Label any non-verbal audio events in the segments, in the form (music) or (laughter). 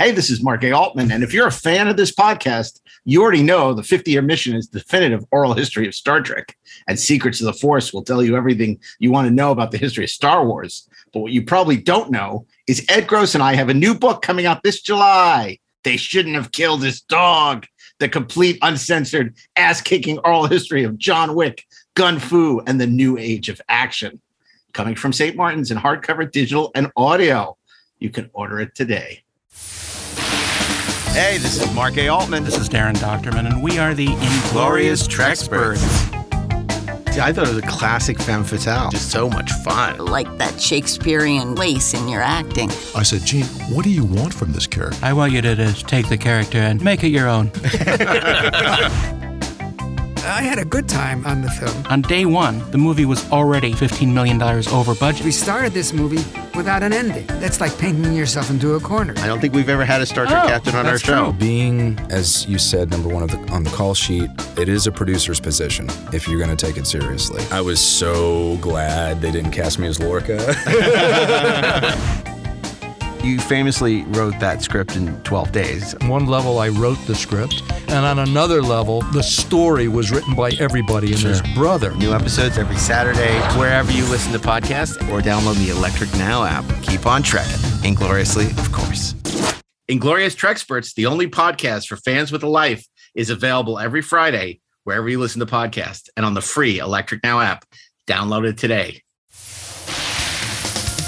Hey, this is Mark A. Altman. And if you're a fan of this podcast, you already know the 50 year mission is definitive oral history of Star Trek. And Secrets of the Force will tell you everything you want to know about the history of Star Wars. But what you probably don't know is Ed Gross and I have a new book coming out this July. They shouldn't have killed his dog. The complete, uncensored, ass kicking oral history of John Wick, Gun Fu, and the new age of action. Coming from St. Martin's in hardcover, digital, and audio. You can order it today. Hey, this is Mark A. Altman. This is Daren Dochterman, and we are the Inglorious Treksperts. I thought it was a classic femme fatale. Just so much fun. Like that Shakespearean lace in your acting. I said, Gene, what do you want from this character? I want you to just take the character and make it your own. (laughs) I had a good time on the film. On day one, the movie was already $15 million over budget. We started this movie without an ending. That's like painting yourself into a corner. I don't think we've ever had a Star Trek Oh, captain on our show. true. Being, as you said, number one of the, on the call sheet, it is a producer's position if you're going to take it seriously. I was so glad they didn't cast me as Lorca. (laughs) (laughs) You famously wrote that script in 12 days. one level I wrote the script, and on another level, the story was written by everybody and his brother. New episodes every Saturday, wherever you listen to podcasts, or download the Electric Now app. Keep on trekking. Ingloriously, of course. Inglorious Treksperts, the only podcast for fans with a life, is available every Friday wherever you listen to podcasts and on the free Electric Now app. Download it today.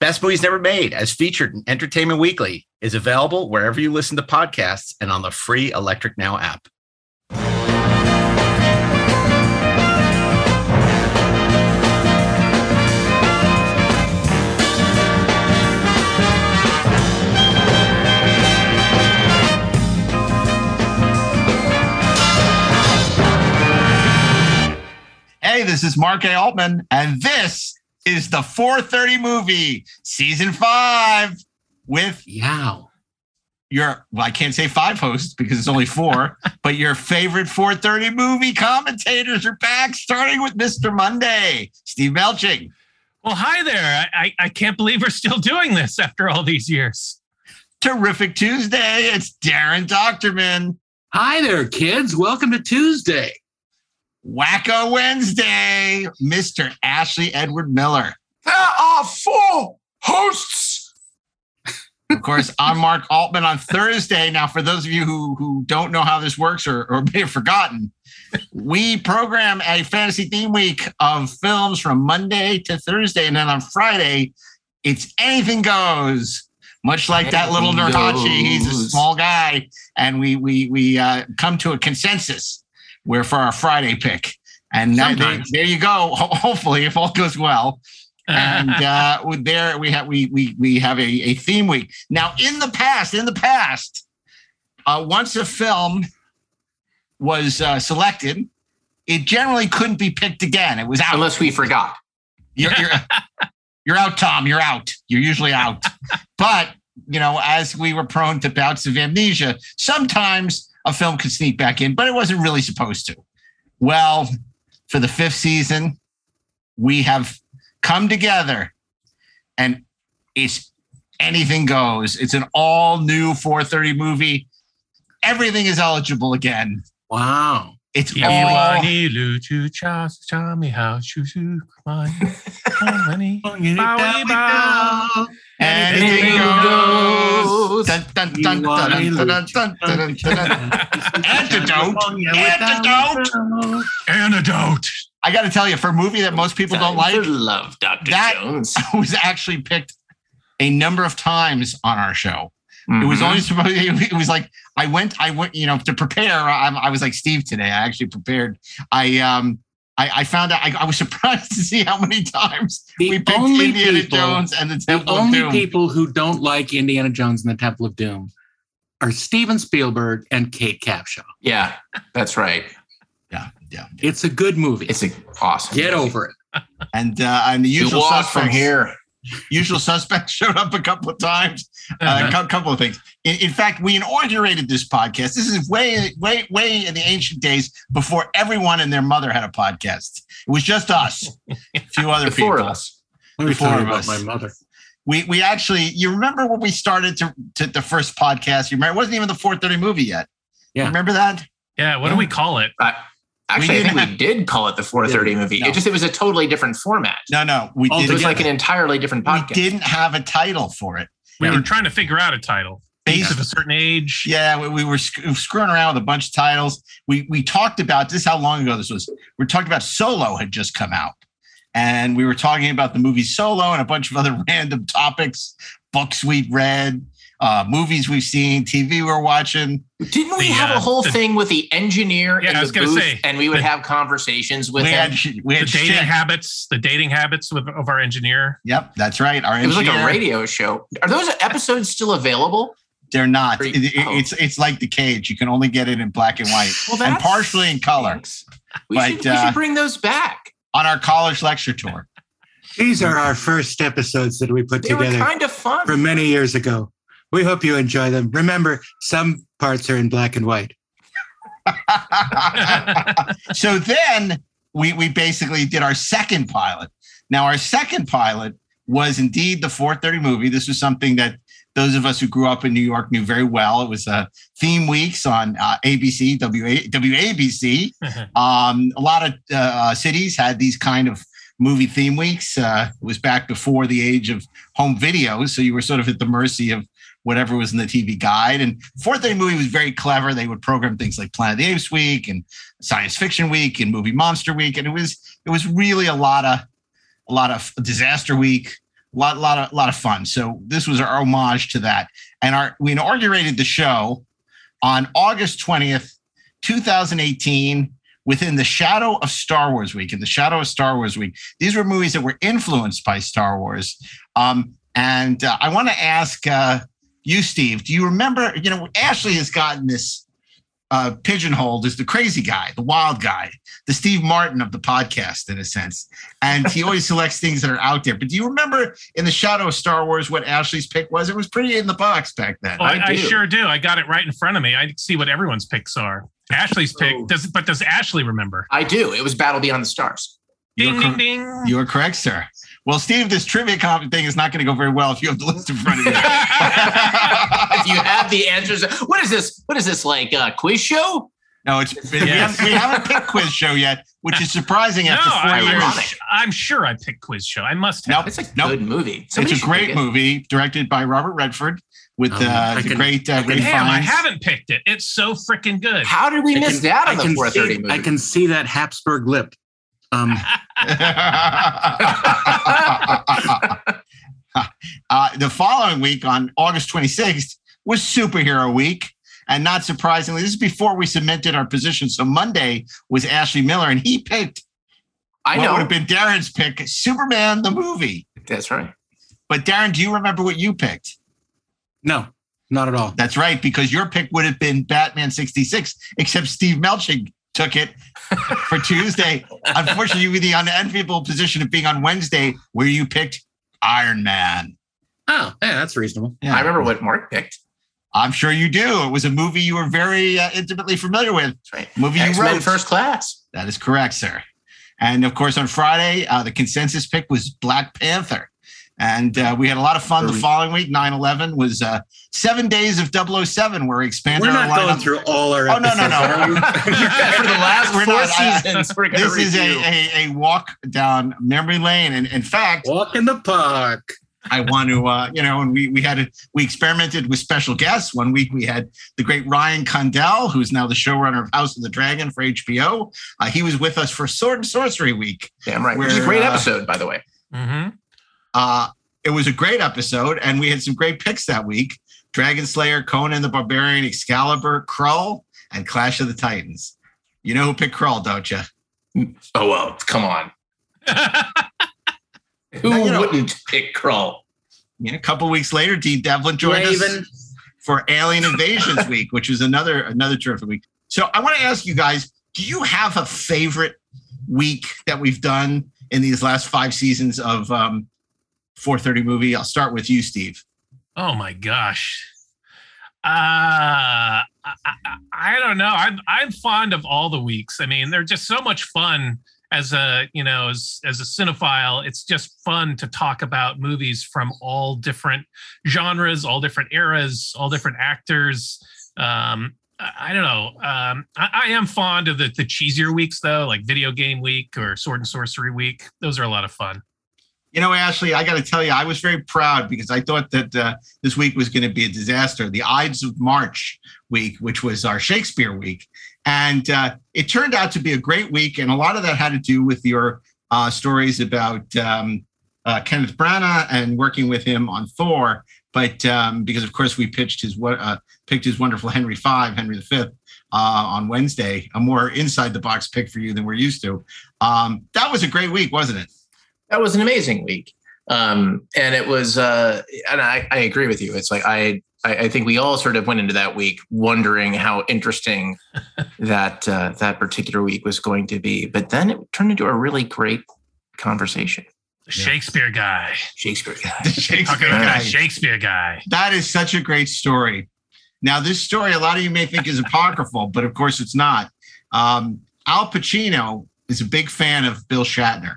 Best Movies Never Made, as featured in Entertainment Weekly, is available wherever you listen to podcasts and on the free Electric Now app. Hey, this is Mark A. Altman, and this is the 430 movie, season five, with Yow. your, well, I can't say five hosts because it's only four, (laughs) but your favorite 430 movie commentators are back, starting with Mr. Monday, Steve Melching. Well, hi there. I, I, I can't believe we're still doing this after all these years. Terrific Tuesday, it's Daren Dochterman. Hi there, kids. Welcome to Tuesday. Wacko Wednesday, Mr. Ashley Edward Miller. There are four hosts. Of course, I'm Mark Altman on Thursday. Now, for those of you who, who don't know how this works or, or may have forgotten, we program a fantasy theme week of films from Monday to Thursday. And then on Friday, it's anything goes. Much like that little Anything Nurhachi, he's a small guy, and we we we uh, come to a consensus where for our Friday pick, and that- there, there you go. (laughs) Ho- hopefully, if all goes well, and (laughs) uh, with there we have we we we have a, a theme week. Now in the past in the past uh, once a film was uh, selected it generally couldn't be picked again. It was out. Unless we forgot. you're, you're, (laughs) you're out tom. You're out. You're usually out. But you know as we were prone to bouts of amnesia sometimes a film could sneak back in but it wasn't really supposed to. Well for the fifth season we have come together and it's anything goes. It's an all new 430 movie. Everything is eligible again. Wow. it's all (laughs) Anything goes. Antidote. Antidote. Antidote. I got to tell you, for a movie that most people don't like, love Dr. That Jones. (laughs) was actually picked a number of times on our show. Mm-hmm. It was mm-hmm. only supposed. It was like I went. I went. You know, to prepare. I, I was like Steve today. I actually prepared. I um I, I found out. I, I was (laughs) surprised to see how many times The we picked only Indiana people- Jones and the the Temple of only people who don't like Indiana Jones and the Temple of Doom are Steven Spielberg and Kate Capshaw. Yeah, that's right. Yeah, yeah. It's a good movie. It's a awesome. Get movie. over it. And uh, and the You usual walk suspects from here. Usual suspects (laughs) showed up a couple of times. Uh, a couple of things. In, in fact, we inaugurated this podcast. This is way, way, way in the ancient days before everyone and their mother had a podcast. It was just us, a few other (laughs) The four people. of us. Let me tell you of about us. my mother. We we actually, you remember when we started to, to the first podcast? You remember? It wasn't even the 430 movie yet. Yeah. Remember that? Yeah, what do we call it? Actually, I didn't think we have- did call it the 430 movie. No. It just it was a totally different format. No, no. We oh, It was like an entirely different podcast. we didn't have a title for it. We were trying to figure out a title. Based of a certain age. Yeah, we, we were sc- screwing around with a bunch of titles. We we talked about this. How long ago this was? We talked about Solo had just come out, and we were talking about the movie Solo and a bunch of other (laughs) random topics, books we'd read, uh, movies we've seen, TV we're watching. Didn't we The, have uh, a whole the- thing with the engineer Yeah, in I the was booth, say, and we would the- have conversations with We him? had sh- we The had dating shit. habits, the dating habits with, of our engineer. Yep, that's right. Our it was like a radio show. Are those episodes still available? They're not. Are It- it- oh. It's it's like the cage. You can only get it in black and white Well, and partially in color We, But, should, we uh, should bring those back. on our college lecture tour. These are our first episodes that we put They were together kind of fun. from many years ago. We hope you enjoy them. Remember, some parts are in black and white. (laughs) so then we we basically did our second pilot. Now our second pilot was indeed the 430 movie. This was something that those of us who grew up in New York knew very well. It was uh, theme weeks on uh, ABC, WA, WABC. (laughs) Um, a lot of uh, cities had these kind of movie theme weeks. Uh, it was back before the age of home videos, so you were sort of at the mercy of whatever was in the TV guide. And fourth day movie was very clever. They would program things like Planet of the Apes Week and Science Fiction Week and Movie Monster Week, and it was it was really a lot of a lot of Disaster Week, a lot lot of lot of fun. So this was our homage to that, and our we inaugurated the show on August 20th, 2018. Within the shadow of Star Wars Week, in the shadow of Star Wars Week, these were movies that were influenced by Star Wars. Um, and uh, I want to ask uh, you, Steve, do you remember? You know, Ashley has gotten this uh, pigeonholed as the crazy guy, the wild guy, the Steve Martin of the podcast, in a sense. And he always (laughs) selects things that are out there. But do you remember in the shadow of Star Wars what Ashley's pick was? It was pretty in the box back then. Oh, I, I sure do. I got it right in front of me. I see what everyone's picks are. Ashley's pick does, but does Ashley remember? I do. It was Battle Beyond the Stars. Ding You're ding cor- ding. You are correct, sir. Well, Steve, this trivia comp thing is not going to go very well if you have the list in front of you. (laughs) if you have the answers, what is this? What is this like a quiz show? No, it's we, haven't, we haven't picked quiz show yet, which is surprising No, after four I, years. I'm sure I picked Quiz Show. I must have. Nope. It's a Nope. good movie. It's a great it. movie directed by Robert Redford with Um, uh, I the can- great uh, I Ray Damn, I haven't picked it. It's so freaking good. How did we I miss can- that I on the 430 see, movie? I can see that Habsburg lip. Um, (laughs) uh, the following week on August 26th was Superhero Week. And not surprisingly, this is before we cemented our position. So Monday was Ashley Miller, and he picked I know what would have been Daren's pick, Superman the movie. That's right. But Daren, do you remember what you picked? no, not at all. That's right, because your pick would have been Batman 66, except Steve Melching took it for Tuesday. Unfortunately, you were in the unenviable position of being on Wednesday, where you picked Iron Man. Oh, yeah, that's reasonable. Yeah. I remember what Mark picked. I'm sure you do. It was a movie you were very uh, intimately familiar with. That's right. Movie you X-Men wrote. First Class. That is correct, sir. And of course, on Friday, uh, the consensus pick was Black Panther. And uh, we had a lot of fun the following week. 9 11 was uh, seven days of 007, where we expanded We're our not going lineup. through all our Oh, no, no, no. (laughs) For the last We're four not. Seasons, we're going to This is a, a, a walk down memory lane. And in fact, Walk in the park. I want to, uh, you know, and we we had a, we experimented with special guests. One week we had the great Ryan Condal, who's now the showrunner of House of the Dragon for HBO. Uh, he was with us for Sword and Sorcery Week. Damn right. Which is a great uh, episode, by the way. Mm-hmm. Uh, it was a great episode, and we had some great picks that week: Dragon Slayer, Conan the Barbarian, Excalibur, Krull, and Clash of the Titans. You know who picked Krull, don't you? Oh, well, come on. (laughs) Who Now, you know- wouldn't pick Krull? You know, a couple weeks later, Dean Devlin joined us for Alien Invasions (laughs) Week, which was another another terrific week. So I want to ask you guys: Do you have a favorite week that we've done in these last five seasons of um, 430 movie? I'll start with you, Steve. Oh my gosh. Uh, I, I, I don't know. I'm I'm fond of all the weeks. I mean, they're just so much fun as a you know as as a cinephile. It's just fun to talk about movies from all different genres, all different eras, all different actors. Um, I, I don't know. Um, I, I am fond of the the cheesier weeks though, like Video Game Week or Sword and Sorcery Week. Those are a lot of fun. You know, Ashley, I got to tell you, I was very proud because I thought that uh, this week was going to be a disaster. The Ides of March week, which was our Shakespeare week, and uh, it turned out to be a great week. And a lot of that had to do with your uh, stories about um, uh, Kenneth Branagh and working with him on Thor. But um, because, of course, we pitched his uh, picked his wonderful Henry V, Henry V, uh, on Wednesday, a more inside the box pick for you than we're used to. Um, that was a great week, wasn't it? That was an amazing week. Um, and it was, uh, and I, I agree with you. It's like I, I, I think we all sort of went into that week wondering how interesting (laughs) that uh, that particular week was going to be. But then it turned into a really great conversation. The Shakespeare guy. Shakespeare guy. The (laughs) Shakespeare Talking guy. Shakespeare guy. That is such a great story. Now, this story, a lot of you may think is apocryphal, but of course it's not. Um, Al Pacino is a big fan of Bill Shatner.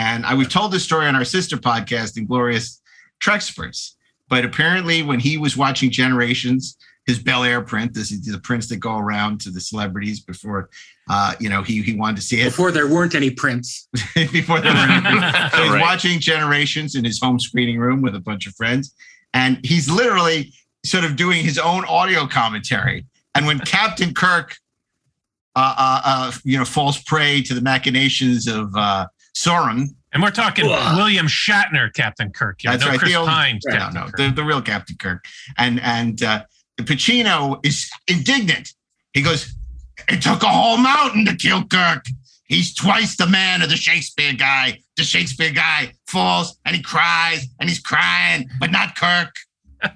And I, we've told this story on our sister podcast, Inglorious Treksperts. But apparently, when he was watching Generations, his Bel Air print, this is the prints that go around to the celebrities before, uh, you know, he he wanted to see it Before there weren't any prints. (laughs) before they were so he's Right. watching Generations in his home screening room with a bunch of friends, and he's literally sort of doing his own audio commentary. And when Captain Kirk, uh, uh, uh, you know, falls prey to the machinations of uh, Soran, And we're talking Ugh. William Shatner, Captain Kirk. here. that's no right, Chris the old- Pine, no, Captain no, Kirk. the, the real Captain Kirk, and and uh, Pacino is indignant. He goes, "It took a whole mountain to kill Kirk. He's twice the man of the Shakespeare guy. The Shakespeare guy falls and he cries and he's crying, but not Kirk.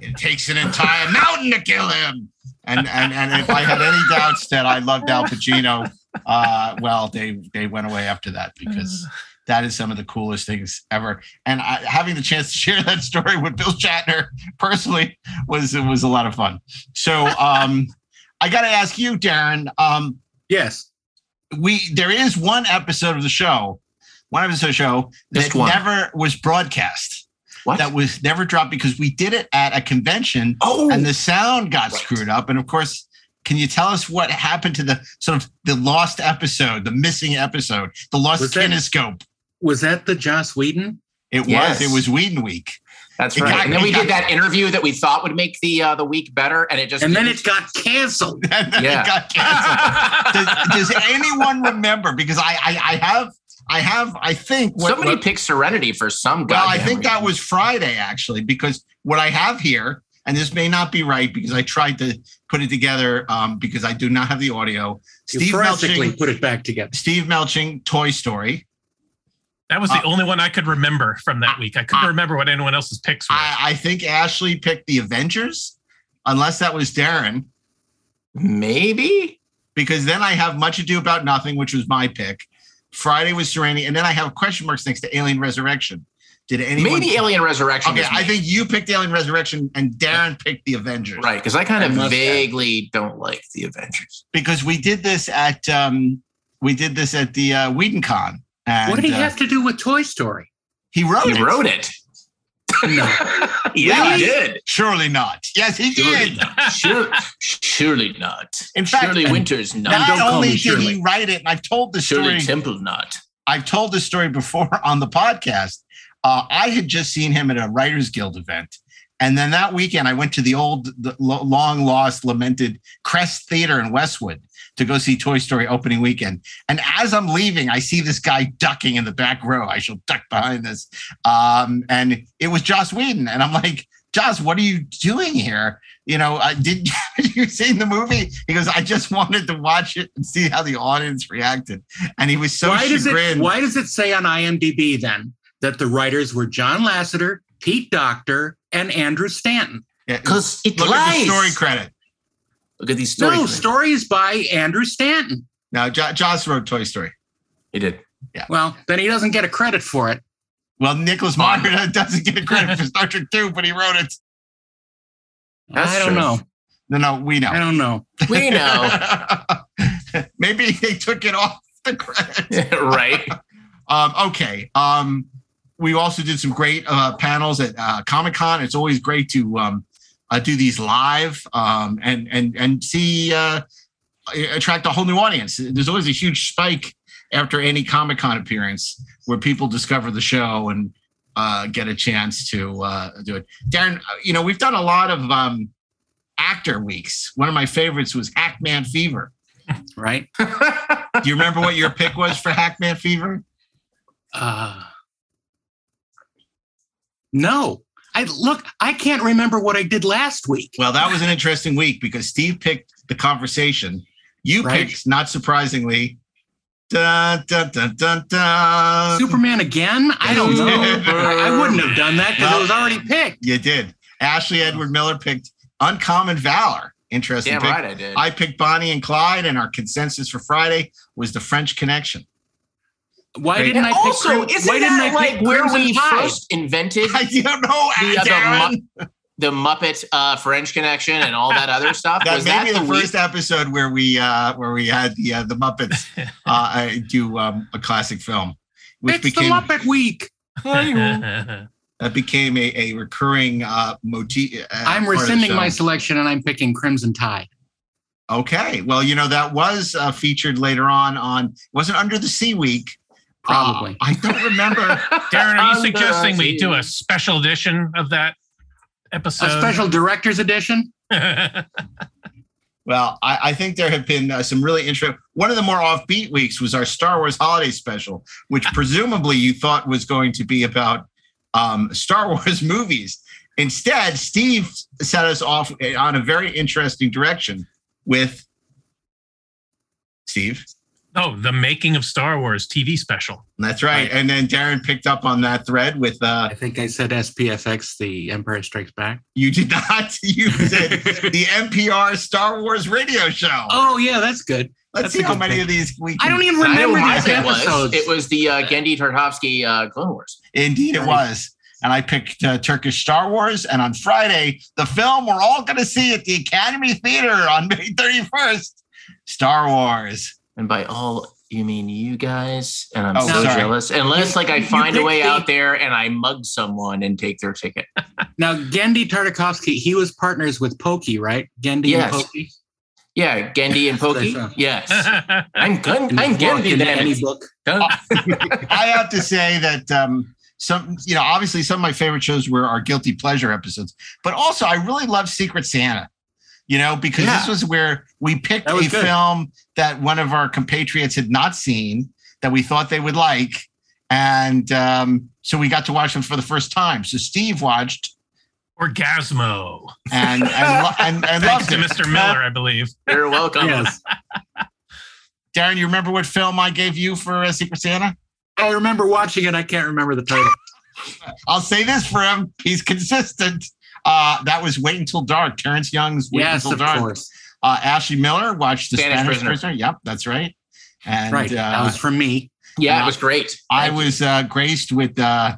It takes an entire mountain to kill him." And and and if I had any doubts that I loved Al Pacino, uh, well, they they went away after that because that is some of the coolest things ever. And I, having the chance to (laughs) share that story with Bill Shatner personally was it was a lot of fun. So (laughs) um, I got to ask you, Daren. Um, yes, we there is one episode of the show, one episode of the show Just that one. never was broadcast. What? That was never dropped because we did it at a convention Oh, and the sound got Right. screwed up. And of course, can you tell us what happened to the sort of the lost episode, the missing episode, the lost Was that- kinescope? Was that the Joss Whedon? It Yes. was. It was Whedon week. That's It right. got- and then we got- did that interview that we thought would make the uh, the week better, and it just And then it got canceled. (laughs) and then Yeah. it got canceled. (laughs) does, does anyone remember? Because I, I, I have, I have, I think what, somebody what- picked Serenity for some. guy. well, I goddamn think that was Friday actually, because what I have here, and this may not be right because I tried to put it together um, because I do not have the audio. You Steve Melching, put it back together. Steve Melching, Toy Story. That was the Uh, only one I could remember from that week. I couldn't remember what anyone else's picks were. I, I think Ashley picked the Avengers, unless that was Daren. maybe. because then I have Much Ado About Nothing, which was my pick. Friday was Serenity, and then I have question marks next to Alien Resurrection. Did anyone? Maybe Alien Resurrection. Okay, is I think you picked Alien Resurrection, and Daren picked the Avengers. right because I kind of must have. vaguely don't like the Avengers. Because we did this at um, we did this at the uh, WhedonCon. And, what did he uh, have to do with Toy Story? He wrote He it. wrote it. No. (laughs) yeah, Really? he did. Surely not. Yes, he Surely did. not. Sure, surely not. In fact, Surely Winters not. Not don't only did Shirley. he write it, and I've told the Surely story. Temple not. I've told this story before (laughs) on the podcast. Uh, I had just seen him at a Writers Guild event. And then that weekend, I went to the old, the long lost, lamented Crest Theater in Westwood to go see Toy Story opening weekend. And as I'm leaving, I see this guy ducking in the back row. I shall duck behind this. Um, and it was Joss Whedon. And I'm like, Joss, what are you doing here? You know, uh, did (laughs) you seen the movie? He goes, I just wanted to watch it and see how the audience reacted. And he was so why does it why does it say on IMDb then that the writers were John Lasseter, Pete Docter, and Andrew Stanton? Because it Look lies. at the story credit. Look at these stories. No, stories by Andrew Stanton. Now, Jo- Joss wrote Toy Story. He did. Yeah. Well, then he doesn't get a credit for it. Well, Nicholas Meyer (laughs) doesn't get a credit for (laughs) Star Trek 2, but he wrote it. I don't know. No, no, we know. I don't know. We (laughs) know. Maybe they took it off the credit. right. Um, okay. Um, we also did some great uh, panels at uh, Comic Con. It's always great to um, uh, do these live um, and and and see uh, attract a whole new audience. There's always a huge spike after any Comic Con appearance where people discover the show and uh, get a chance to uh, do it. Daren, you know we've done a lot of um, actor weeks. One of my favorites was Hackman Fever. Right. (laughs) Do you remember what your pick was for Hackman Fever? Uh, no. I look, I can't remember what I did last week. Well, that was an interesting week because Steve picked the conversation. You Right. picked, not surprisingly, dun, dun, dun, dun, dun. Superman again? I don't know. I, I wouldn't have done that because Well, it was already picked. You did. Ashley Edward Miller picked Uncommon Valor. Interesting. Damn pick. right I did. I picked Bonnie and Clyde, and our consensus for Friday was the French Connection. Why Right. didn't I And pick also, Crim- isn't why didn't I like pick where we Tide? first invented (laughs) I don't know, the, uh, the, Mu- the Muppet uh, French Connection and all that other stuff? That Was may that be the, week- first episode where we uh, where we had the uh, the Muppets (laughs) uh, do um, a classic film, which It's became the Muppet Week. (laughs) that became a, a recurring uh, motif. Uh, I'm part of the rescinding my selection and I'm picking Crimson Tide. Okay, well, you know that was uh, featured later on on wasn't Under the Sea Week. Probably. Uh, I don't remember. (laughs) Daren, are you suggesting we do a special edition of that episode? A special director's edition? (laughs) well, I, I think there have been uh, some really interesting. One of the more offbeat weeks was our Star Wars Holiday Special, which (laughs) presumably you thought was going to be about um, Star Wars movies. Instead, Steve set us off on a very interesting direction with Steve. oh, the making of Star Wars TV special. That's right. And then Daren picked up on that thread with uh I think I said SPFX, The Empire Strikes Back. you did not (laughs) you said the NPR Star Wars radio show. Oh, yeah, that's good. Let's that's see how many pick. of these we I don't even remember what my these pick was. It was the uh, Genndy Tartakovsky uh, Clone Wars. Indeed, it was. And I picked uh, Turkish Star Wars. And on Friday, the film we're all going to see at the Academy Theater on May 31st Star Wars. And by all, you mean you guys? And I'm Oh, so sorry. jealous. Unless, like, I find a way the- out there and I mug someone and take their ticket. (laughs) Now, Genndy Tartakovsky, he was partners with Pokey, right? Gendy Yes. and Pokey. Yeah, Gendy and (laughs) Pokey. Yes, (laughs) I'm Gun- I'm Gendy. in any book. I have to say that um, some, you know, obviously some of my favorite shows were our guilty pleasure episodes, but also I really love Secret Santa, you know, because this was where we picked a good. film that one of our compatriots had not seen that we thought they would like. And um, so we got to watch them for the first time. So Steve watched Orgazmo. and and, lo- and, and (laughs) Thanks loved to it. Mr. Miller, I believe. You're welcome. Yes. Daren, you remember what film I gave you for uh, Secret Santa? I remember watching it. I can't remember the title. I'll say this for him: he's consistent. Uh, that was Wait Until Dark. Terence Young's Wait yes, Until of Dark. course. Uh, Ashley Miller watched The Spanish Spanish, Prisoner. Prisoner. Yep, that's right. And right. uh, that was from me. Yeah, it was great. I was uh, graced with uh,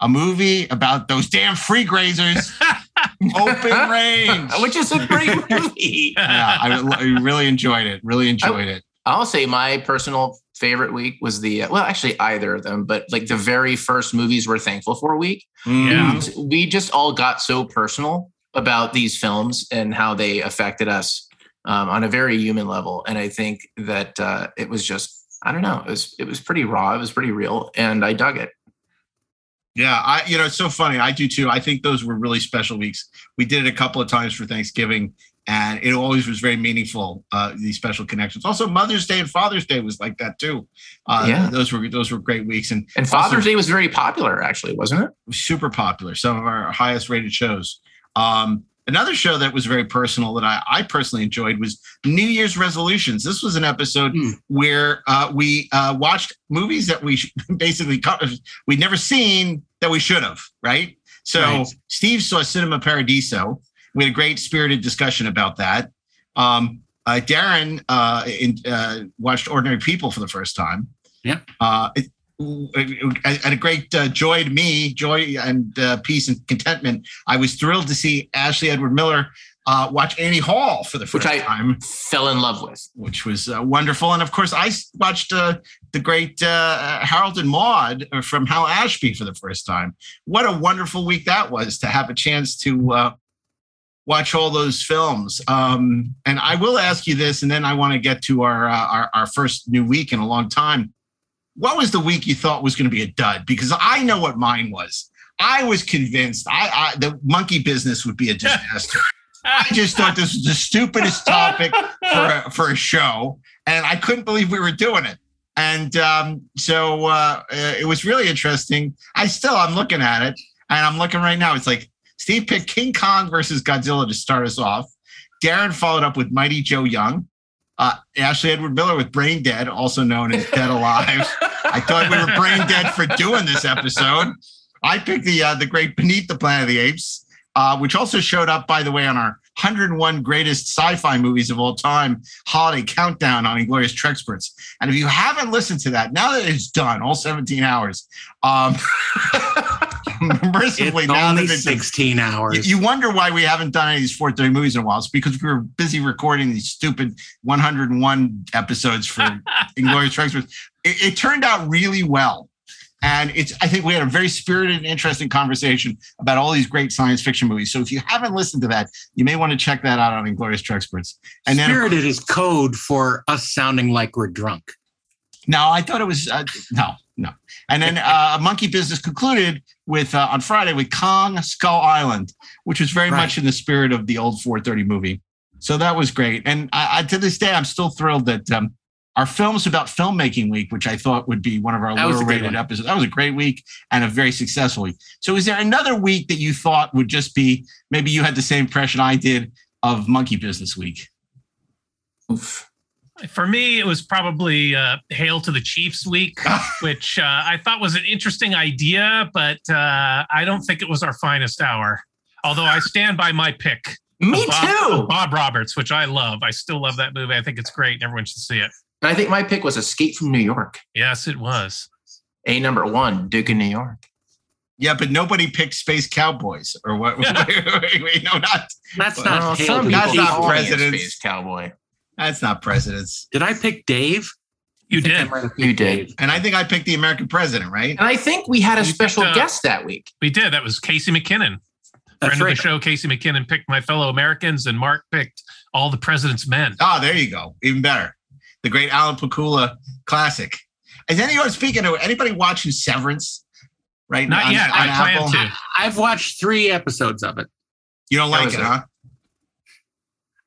a movie about those damn free grazers. (laughs) Open range. which is a great (laughs) movie. yeah, I, I really enjoyed it. Really enjoyed it. I'll say my personal favorite week was the well, actually either of them, but like the very first movies we're thankful for week. Yeah. And we just all got so personal about these films and how they affected us um, on a very human level. And I think that uh, it was just I don't know, it was it was pretty raw, it was pretty real, and I dug it. Yeah, I you know it's so funny. I do too. I think those were really special weeks. We did it a couple of times for Thanksgiving, and it always was very meaningful. Uh, these special connections. Also, Mother's Day and Father's Day was like that too. Uh, Yeah. those were those were great weeks, and And Father's Day was very popular, actually, wasn't it? super popular. Some of our highest rated shows. Um, another show that was very personal that I, I personally enjoyed was New Year's resolutions. This was an episode Hmm. where uh, we uh, watched movies that we (laughs) basically we'd never seen that we should have. Right. So Right. Steve saw Cinema Paradiso, We had a great spirited discussion about that. Um, uh, Daren uh, in, uh, watched Ordinary People for the first time. Yeah. Uh, it, and a great uh, joy to me, joy and uh, peace and contentment. I was thrilled to see Ashley Edward Miller uh, watch Annie Hall for the first Which I time, fell in love with. which was uh, wonderful. And of course, I watched uh, the great uh, Harold and Maude from Hal Ashby for the first time. What a wonderful week that was to have a chance to uh, watch all those films. Um, and I will ask you this, and then I want to get to our, uh, our our first new week in a long time. What was the week you thought was going to be a dud? Because I know what mine was. I was convinced I, I the monkey business would be a disaster. (laughs) I just thought this was the stupidest topic for a, for a show, and I couldn't believe we were doing it. And um, so uh, uh, it was really interesting. I still I'm looking at it, and I'm looking right now. It's like Steve picked King Kong versus Godzilla to start us off. Daren followed up with Mighty Joe Young. Uh, Ashley Edward Miller with Brain Dead, also known as Dead Alive. I thought we were brain dead for doing this episode. I picked the uh, the great Beneath the Planet of the Apes, uh, which also showed up, by the way, on our 101 greatest sci-fi movies of all time holiday countdown on Inglorious Treksperts. And if you haven't listened to that, now that it's done, all 17 hours, um, (laughs) mercifully It's now only that it's 16 hours. you, wonder why we haven't done any of these 430 movies in a while. It's because we were busy recording these stupid 101 episodes for (laughs) Inglorious Treksperts. It, it turned out really well. And it's I think we had a very spirited and interesting conversation about all these great science fiction movies. So if you haven't listened to that, you may want to check that out on Inglorious Treksperts. And then Spirited is code for us sounding like we're drunk. No, I thought it was uh, no. And then uh, Monkey Business concluded with uh, on Friday with Kong Skull Island, which was very Right. much in the spirit of the old 430 movie. So that was great. And I, I, to this day, I'm still thrilled that um, our films about filmmaking week, which I thought would be one of our lower rated episodes, that was a great week and a very successful week. So is there another week that you thought would just be maybe you had the same impression I did of Monkey Business Week? For me, it was probably uh, "Hail to the Chiefs" week, (laughs) which uh, I thought was an interesting idea, but uh, I don't think it was our finest hour. Although I stand by my pick. Me Bob, too. Bob Roberts, which I love. I still love that movie. I think it's great, and everyone should see it. And I think my pick was Escape from New York. Yes, it was. A number one, Duke in New York. Yeah, but nobody picked Space Cowboys or what? (laughs) (laughs) wait, wait, no, not That's not Hail some to that's not President me. Space Cowboy. That's not presidents. Did I pick Dave? You I think I did. might You did. Dave. And I think I picked the American president, right? And I think we had a You special picked, uh, guest that week. We did. That was Casey McKinnon. That's Friend right. of the show, Casey McKinnon picked my fellow Americans, and Mark picked all the president's men. Oh, there you go. Even better. The great Alan Pakula classic. Is anyone speaking of anybody watching Severance? Right Not on- yet. on I plan Apple? to. I've watched three episodes of it. You don't like it, it? huh?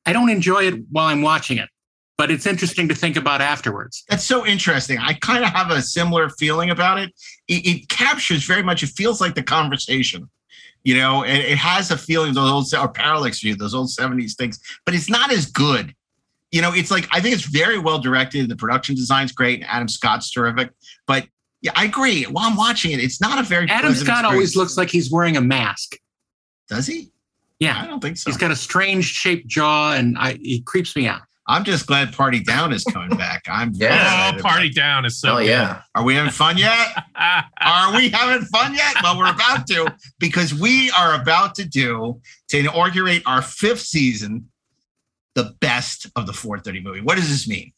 I don't enjoy it while I'm watching it, but it's interesting to think about afterwards. That's so interesting. I kind of have a similar feeling about it. It, it captures very much. It feels like the conversation. You know, and it has a feeling those old or parallax view, those old '70s things, but it's not as good. You know, it's like I think it's very well directed. The production design's great. and Adam Scott's terrific. But yeah, I agree. While I'm watching it, it's not a very Adam Scott always looks like he's wearing a mask. Does he? I don't think so. he's got a strange shaped jaw, and I, he creeps me out. I'm just glad Party Down is coming back. I'm Yeah. Oh, excited about party down is so Oh yeah. Are we having fun yet? (laughs) Are we having fun yet? Well, we're about to because we are about to do to inaugurate our fifth season, the best of the 430 movie. What does this mean?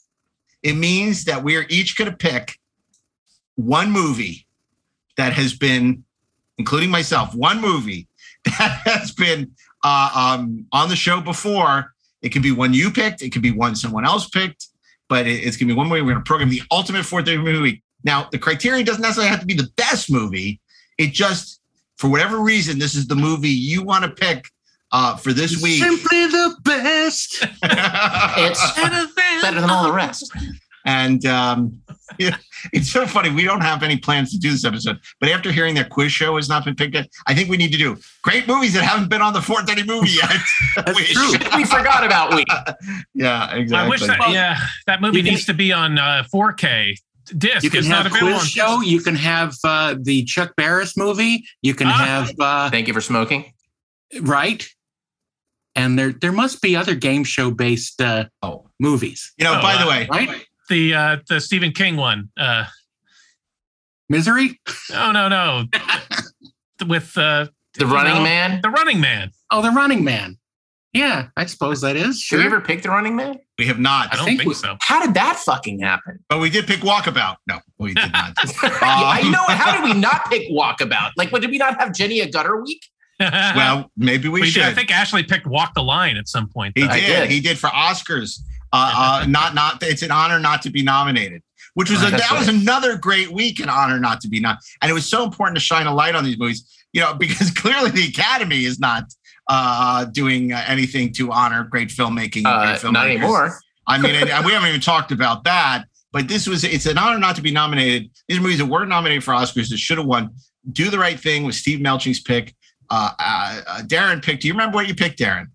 It means that we are each going to pick one movie that has been, including myself, one movie (laughs) that has been uh, um, on the show before. It could be one you picked, it could be one someone else picked, but it- it's going to be one way We're going to program the ultimate 430 movie. Now, the criterion doesn't necessarily have to be the best movie. It just, for whatever reason, this is the movie you want to pick uh, for this week. Simply the best. (laughs) It's better than all the rest. and um, yeah, it's so funny. We don't have any plans to do this episode, but after hearing that quiz show has not been picked yet, I think we need to do great movies that haven't been on the 430 movie yet. That's We (laughs) true. We forgot about we. (laughs) yeah, exactly. I wish that, yeah, that movie You can- needs to be on uh, 4K disc. You can it's have not available quiz on show. You can have uh, the Chuck Barris movie. You can Ah. have uh, Thank you for smoking. right. and there there must be other game show based uh, oh. movies. You know, Oh, by the uh, way, right? The uh, the Stephen King one. Uh, Misery? no, no, no. (laughs) With uh, The Running know, Man? The Running Man. Oh, The Running Man. Yeah, I suppose that is. Did we ever pick the Running Man? we have not. I don't think think, we- so. How did that fucking happen? But we did pick Walkabout. No, we did not. (laughs) I Um, know. How did we not pick Walkabout? Like, what did we not have Jenny Agutter week? well, maybe we, we should. did. I think Ashley picked Walk the Line at some point. He though. I did. did. He did for Oscars. Uh, (laughs) uh, not not. It's an honor not to be nominated. Which was a, that was another great week, an honor not to be not. And it was so important to shine a light on these movies, you know, (laughs) because clearly the Academy is not uh, doing uh, anything to honor great filmmaking. Uh, great not anymore. I mean, and, and we haven't even talked about that. But this was it's an honor not to be nominated. These movies that were nominated for Oscars that should have won. Do the right thing with Steve Melching's pick. Uh, uh, uh, Daren picked. Do you remember what you picked, Daren?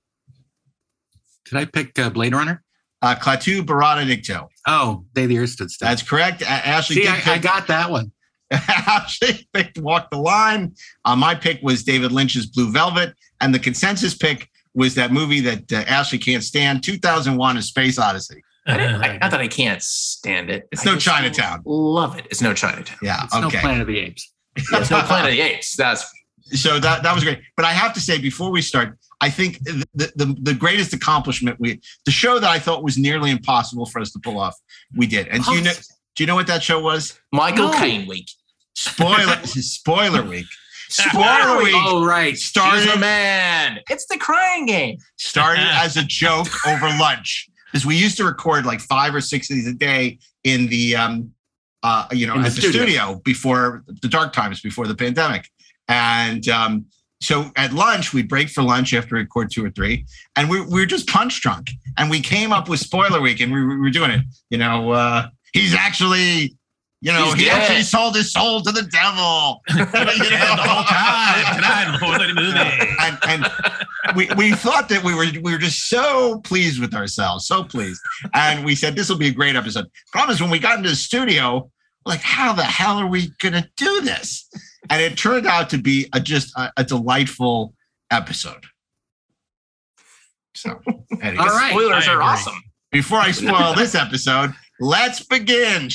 Did I pick uh, Blade Runner? Uh, Klaatu Barada Nikto. Oh, Day the Earth Stood Still. That's correct. A- Ashley See, I, pick, I got that one. (laughs) Ashley picked Walk the Line. Uh, my pick was David Lynch's Blue Velvet, and the consensus pick was that movie that uh, Ashley can't stand, 2001: A Space Odyssey. (laughs) I didn't, I, not that I (laughs) can't stand it. It's I no Chinatown. Love it. It's no Chinatown. Yeah. It's okay. no Planet of the Apes. Yeah, it's no Planet of the Apes. That's so that that was great. But I have to say, before we start, I think the, the the greatest accomplishment we the show that I thought was nearly impossible for us to pull off, we did. And do you know do you know what that show was? Michael No. Caine week. Spoiler (laughs) spoiler week. (laughs) Spoiler week Oh, right. She's started a man. It's the crying game. started (laughs) as a joke over lunch because we used to record like five or six of these a day in the um uh you know In the at the studio. studio. before the dark times before the pandemic and um so at lunch we'd break for lunch after we record two or three and we, we were just punch drunk and we came up with spoiler week and we, we were doing it you know uh he's actually you know He's he dead. actually sold his soul to the devil (laughs) You know? Yeah, the whole time tonight in the movie. and and we we thought that we were we were just so pleased with ourselves, so pleased, and we said this will be a great episode. Problem is, when we got into the studio, like, how the hell are we gonna do this? And it turned out to be a just a, a delightful episode. So, (laughs) anyway, All right. Spoilers I are agree. awesome. before I spoil (laughs) this episode, let's begin.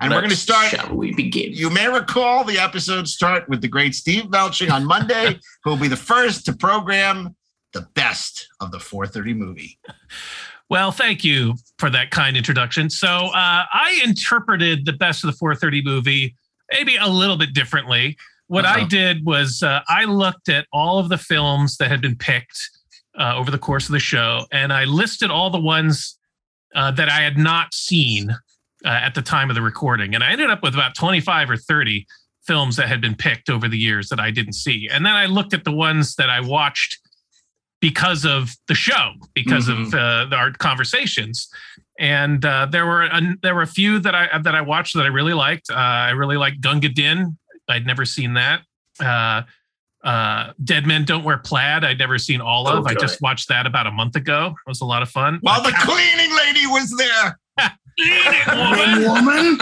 And we're going to start Shall we begin? you may recall the episode start with the great Steve Melching on Monday, (laughs) who will be the first to program the best of the 430 movie. Well, thank you for that kind introduction. So uh, I interpreted the best of the 430 movie maybe a little bit differently. What I Uh-oh. did was uh, I looked at all of the films that had been picked uh, over the course of the show, and I listed all the ones uh, that I had not seen uh, at the time of the recording. And I ended up with about 25 or 30 films that had been picked over the years that I didn't see. And then I looked at the ones that I watched because of the show, because of uh, the, our conversations. And uh, there were a, there were a few that I that I watched that I really liked. Uh, I really liked Gunga Din. I'd never seen that. Uh, uh, Dead Men Don't Wear Plaid. I'd never seen all of. I just watched that about a month ago. It was a lot of fun. While Uh, the (laughs) cleaning lady was there. Eat it, woman. Woman?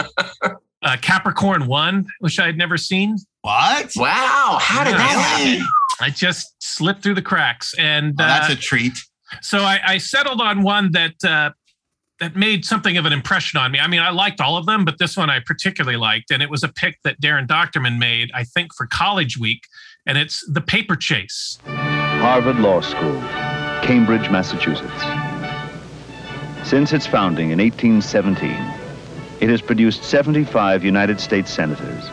Uh, Capricorn One, which I had never seen. What? Wow. How did that happen? I just slipped through the cracks, and Oh, that's uh, a treat. so I, I settled on one that uh, that made something of an impression on me. I mean, I liked all of them, but this one I particularly liked, and it was a pick that Daren Dochterman made, I think, for College Week, and it's The Paper Chase. Harvard Law School, Cambridge, Massachusetts. Since its founding in 1817, it has produced 75 United States senators,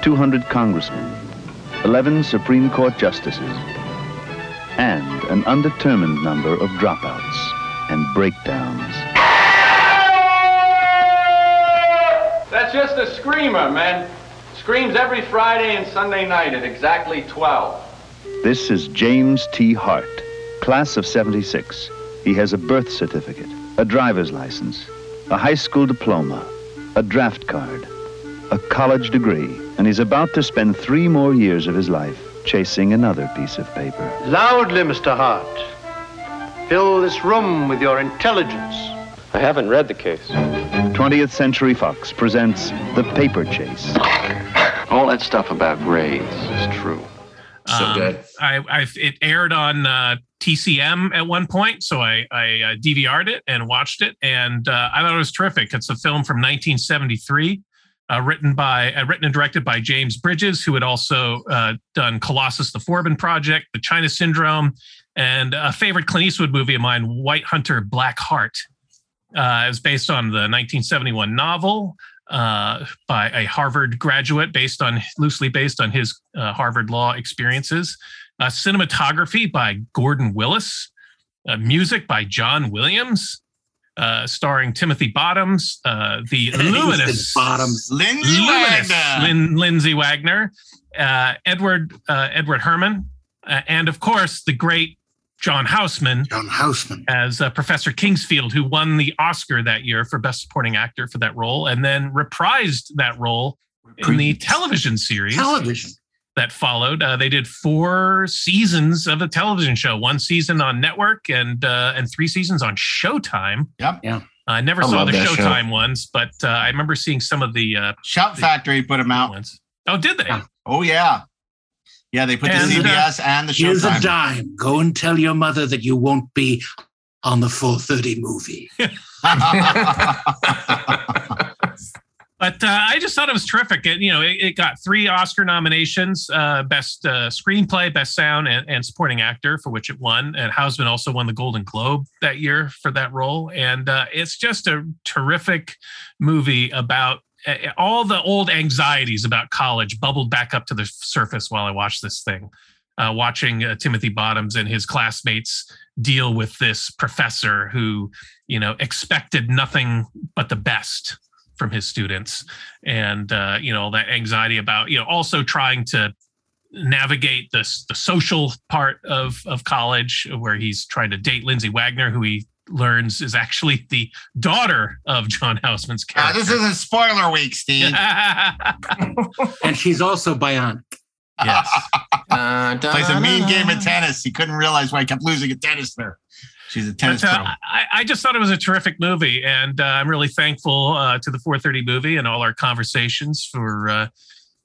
200 congressmen, 11 Supreme Court justices, and an undetermined number of dropouts and breakdowns. Just a screamer, man. Screams every Friday and Sunday night at exactly 12. This is James T. Hart, class of 76. He has a birth certificate, a driver's license, a high school diploma, a draft card, a college degree, and he's about to spend three more years of his life chasing another piece of paper. Loudly, Mr. Hart. Fill this room with your intelligence. I haven't read the case. 20th Century Fox presents The Paper Chase. All that stuff about grades is true. So good. I, I it aired on uh, TCM at one point, so I I uh, DVR'd it and watched it, and uh, I thought it was terrific. It's a film from 1973, uh, written by uh, written and directed by James Bridges, who had also uh, done Colossus: The Forbin Project, The China Syndrome, and a favorite Clint Eastwood movie of mine, White Hunter, Black Heart. Uh, it was based on the 1971 novel uh, by a Harvard graduate, based on loosely based on his uh, Harvard law experiences. Uh, cinematography by Gordon Willis. Uh, music by John Williams. Uh, starring Timothy Bottoms, uh, the (laughs) luminous Bottoms, Lindsay luminous Wagner. Lin- Lindsay Wagner, uh, Edward uh, Edward Herman, uh, and of course the great John Houseman. John Houseman as uh, Professor Kingsfield, who won the Oscar that year for Best Supporting Actor for that role, and then reprised that role in the television series television. that followed. Uh, they did four seasons of a television show, one season on network and uh, and three seasons on Showtime. Yep. Yeah. I never I saw the that show. Showtime ones, but uh, I remember seeing some of the uh, Shout Factory put them out. ones. Oh, did they? Oh yeah, yeah. They put And, the uh, CBS and the Showtime. Here's a dime. Go and tell your mother that you won't be on the 4:30 movie. (laughs) (laughs) But uh, I just thought it was terrific. It, you know, it, it got three Oscar nominations: uh, best uh, screenplay, best sound, and, and supporting actor, for which it won. And Houseman also won the Golden Globe that year for that role. And uh, it's just a terrific movie about uh, all the old anxieties about college bubbled back up to the surface while I watched this thing. Uh, watching uh, Timothy Bottoms and his classmates deal with this professor who, you know, expected nothing but the best from his students and uh, you know that anxiety about you know also trying to navigate this the social part of of college where he's trying to date Lindsay Wagner who he learns is actually the daughter of John Houseman's Ah, character. this isn't spoiler week, Steve. (laughs) And she's also bionic. yes. (laughs) Uh, Plays a mean game of tennis. He couldn't realize why he kept losing at tennis there. She's a tennis But, uh, pro. I, I just thought it was a terrific movie, and uh, I'm really thankful uh, to the 430 movie and all our conversations for, uh,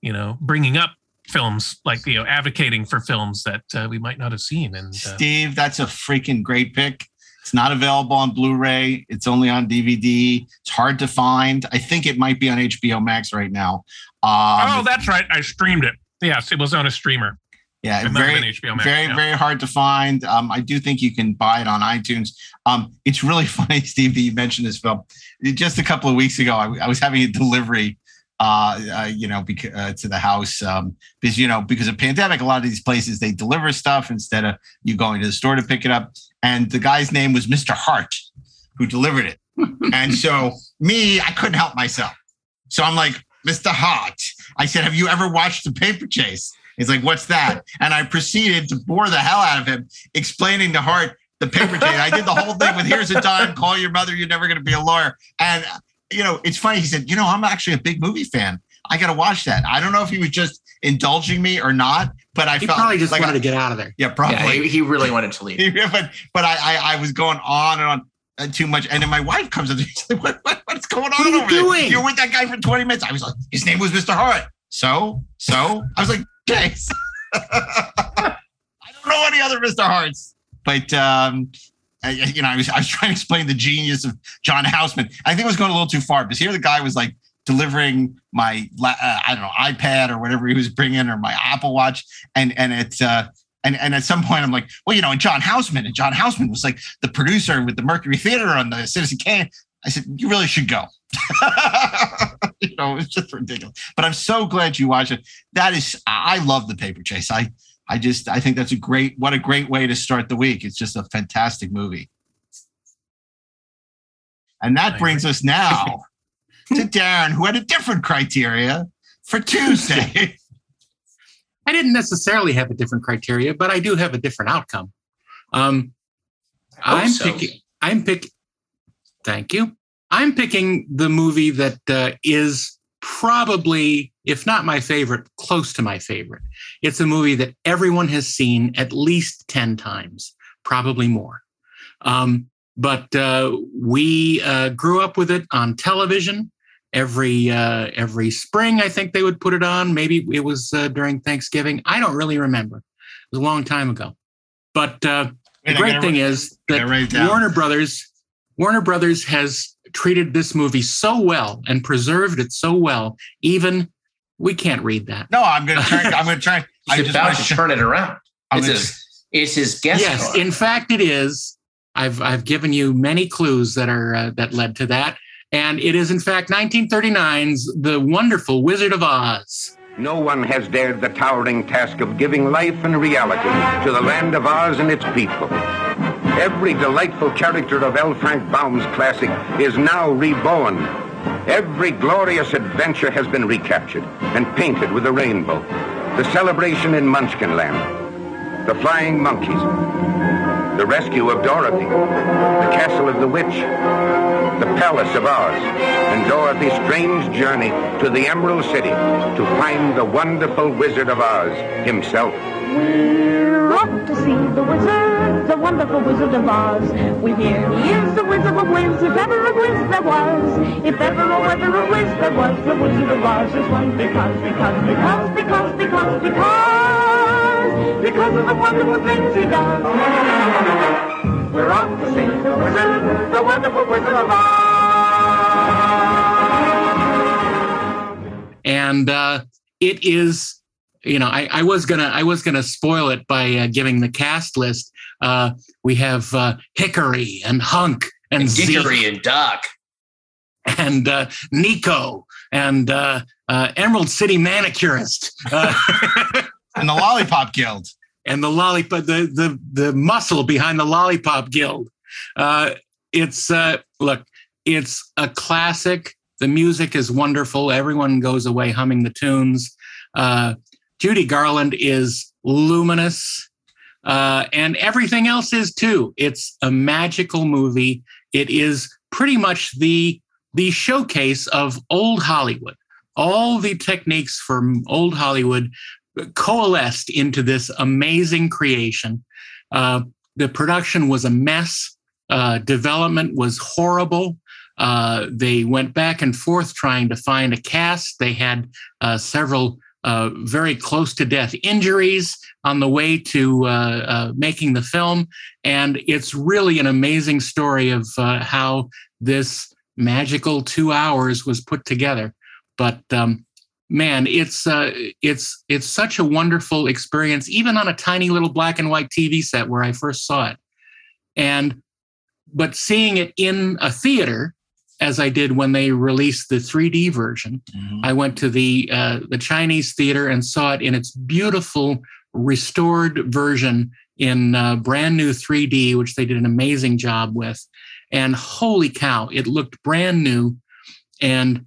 you know, bringing up films like you know advocating for films that uh, we might not have seen. And uh, Steve, that's a freaking great pick. It's not available on Blu-ray. It's only on DVD. It's hard to find. I think it might be on HBO Max right now. Um, oh, that's right, I streamed it. Yes, it was on a streamer. Yeah, It very, HBO Max, very, yeah. very hard to find. Um, I do think you can buy it on iTunes. Um, it's really (laughs) funny, Steve, that you mentioned this film. Just a couple of weeks ago, I, I was having a delivery, uh, uh, you know, uh, to the house um, because you know because of pandemic, a lot of these places they deliver stuff instead of you going to the store to pick it up. And the guy's name was Mr. Hart, who delivered it. (laughs) and so me, I couldn't help myself. So I'm like, Mr. Hart. I said, Have you ever watched the paper chase? He's like, What's that? And I proceeded to bore the hell out of him, explaining to Hart the paper chase. I did the whole thing with here's a dime, call your mother, you're never gonna be a lawyer. And you know, it's funny. He said, You know, I'm actually a big movie fan. I gotta watch that. I don't know if he was just indulging me or not, but I He felt probably just like wanted I- to get out of there. Yeah, probably. Yeah, he, he really wanted to leave. (laughs) Yeah, but but I, I I was going on and on uh, too much, and then my wife comes up to me. (laughs) She's like, what, what what's going on What are you over there? doing? You're with that guy for 20 minutes. I was like, his name was Mr. Hart. So so I was like, okay. (laughs) I don't know any other Mr. Harts, but um. I, you know, I was, I was trying to explain the genius of John Houseman. I think it was going a little too far because here the guy was like delivering my uh, I don't know iPad or whatever he was bringing or my Apple Watch, and and it's uh, and and at some point I'm like, well, you know, and John Houseman, and John Houseman was like the producer with the Mercury Theater on the Citizen Kane. I said, you really should go. (laughs) you know, it's just ridiculous. But I'm so glad you watched it. That is, I I love the paper chase. I I just I think that's a great what a great way to start the week. It's just a fantastic movie. And that brings us now (laughs) to Daren, who had a different criteria for Tuesday. (laughs) I didn't necessarily have a different criteria, but I do have a different outcome. Um, I'm so. picking. I'm pick. Thank you. I'm picking the movie that uh, is probably, if not my favorite, close to my favorite. It's a movie that everyone has seen at least ten times, probably more. Um, but uh, we uh, grew up with it on television every uh, every spring. I think they would put it on. Maybe it was uh, during Thanksgiving. I don't really remember. It was a long time ago. But uh, the Wait, I great thing write- is that gotta write it down. Warner Brothers, Warner Brothers has treated this movie so well and preserved it so well. Even we can't read that. No, I'm gonna try. I'm gonna try. (laughs) I He's just about wanna sh- turn it around. I'm It's gonna- his, it's his guest yes, card. in fact, it is. I've I've given you many clues that are uh, that led to that, and it is in fact 1939's The Wonderful Wizard of Oz. No one has dared the towering task of giving life and reality to the land of Oz and its people. Every delightful character of L. Frank Baum's classic is now reborn. Every glorious adventure has been recaptured and painted with a rainbow. The celebration in Munchkinland, the flying monkeys, the rescue of Dorothy, the castle of the witch, the palace of Oz, and Dorothy's strange journey to the Emerald City to find the wonderful Wizard of Oz himself. We're off to see the wizard, wonderful Wizard of Oz. We hear he is the Wizard of Wiz, if ever a Wiz there was. If ever or ever a Wiz there was, the Wizard of Oz is one because, because, because, because, because, because, because of the wonderful things he does. We're off to see the wizard, the wonderful Wizard of Oz. and uh, it is you know I, I was gonna i was gonna spoil it by uh, giving the cast list uh, we have uh, hickory and hunk and, Dickory Zeke. and Doc. and uh, Nikko and uh, uh, emerald city manicurist. Uh, (laughs) and the lollipop guild. And the lollipop the the the muscle behind the lollipop guild. Uh, it's uh, look it's a classic. The music is wonderful. Everyone goes away humming the tunes. Uh, judy garland is luminous uh, and everything else is too it's a magical movie it is pretty much the the showcase of old hollywood all the techniques from old hollywood coalesced into this amazing creation. Uh, the production was a mess. Uh, development was horrible. Uh, they went back and forth trying to find a cast. They had uh, several uh, very close to death injuries on the way to uh, uh, making the film. And it's really an amazing story of uh, how this magical two hours was put together. But um, man it's uh, it's it's such a wonderful experience even on a tiny little black and white tv set where i first saw it and but seeing it in a theater as i did when they released the 3d version. I went to the uh, the chinese theater and saw it in its beautiful restored version in uh, brand new 3d which they did an amazing job with. And holy cow it looked brand new. And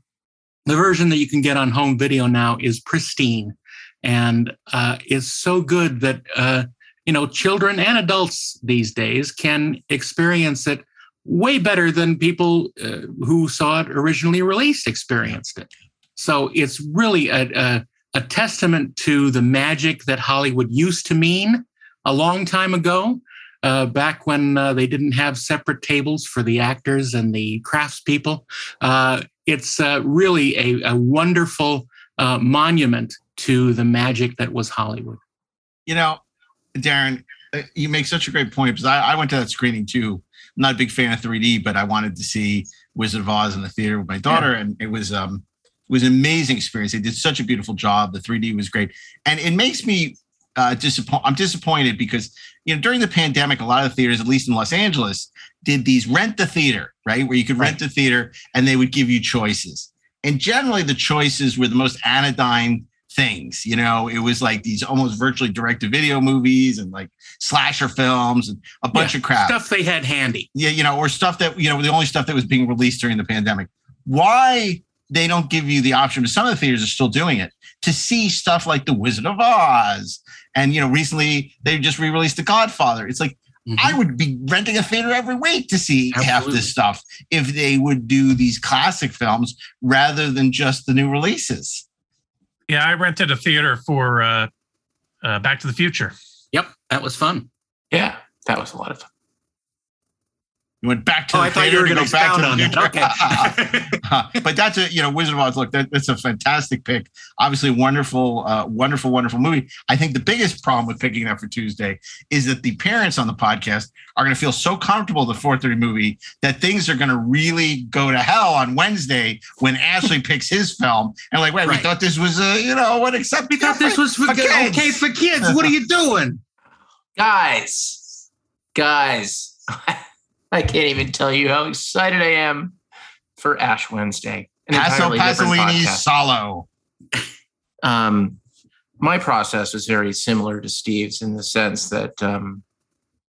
the version that you can get on home video now is pristine. And uh, is so good that uh, you know children and adults these days can experience it way better than people uh, who saw it originally released experienced it so it's really a, a, a testament to the magic that hollywood used to mean a long time ago uh, back when uh, they didn't have separate tables for the actors and the craftspeople. Uh, it's uh, really a, a wonderful uh, monument to the magic that was Hollywood. You know, Daren, you make such a great point because I, I went to that screening too. I'm not a big fan of 3D, but I wanted to see Wizard of Oz in the theater with my daughter, and it was um it was an amazing experience. They did such a beautiful job. The 3D was great, and it makes me uh, disappoint. I'm disappointed because you know during the pandemic, a lot of theaters, at least in Los Angeles, did these rent the theater, right, where you could rent the theater and they would give you choices. And generally, the choices were the most anodyne things. You know, it was like these almost virtually direct to video movies and like slasher films and a bunch Yeah, of crap. Stuff they had handy. Yeah, you know, or stuff that you know, the only stuff that was being released during the pandemic. Why they don't give you the option, but some of the theaters are still doing it, to see stuff like The Wizard of Oz. And you know, recently they just re-released The Godfather. It's like I mm-hmm. would be renting a theater every week to see half this stuff if they would do these classic films rather than just the new releases. Yeah, I rented a theater for uh, uh, Back to the Future. Yep, that was fun. Yeah, that was a lot of fun. You went back to Oh, the I thought you theater were to gonna go back to expound the on that. future. Uh, (laughs) but that's a you know Wizard of Oz. Look, that, that's a fantastic pick. Obviously, wonderful, uh, wonderful, wonderful movie. I think the biggest problem with picking that for Tuesday is that the parents on the podcast are going to feel so comfortable with the 4:30 movie that things are going to really go to hell on Wednesday when Ashley (laughs) picks his film and like, wait, we thought this was a you know what accept We thought this was for, okay for kids. What are you doing? (laughs) guys, guys, I can't even tell you how excited I am for Ash Wednesday. Paso podcast. Solo. um, my process was very similar to Steve's in the sense that um,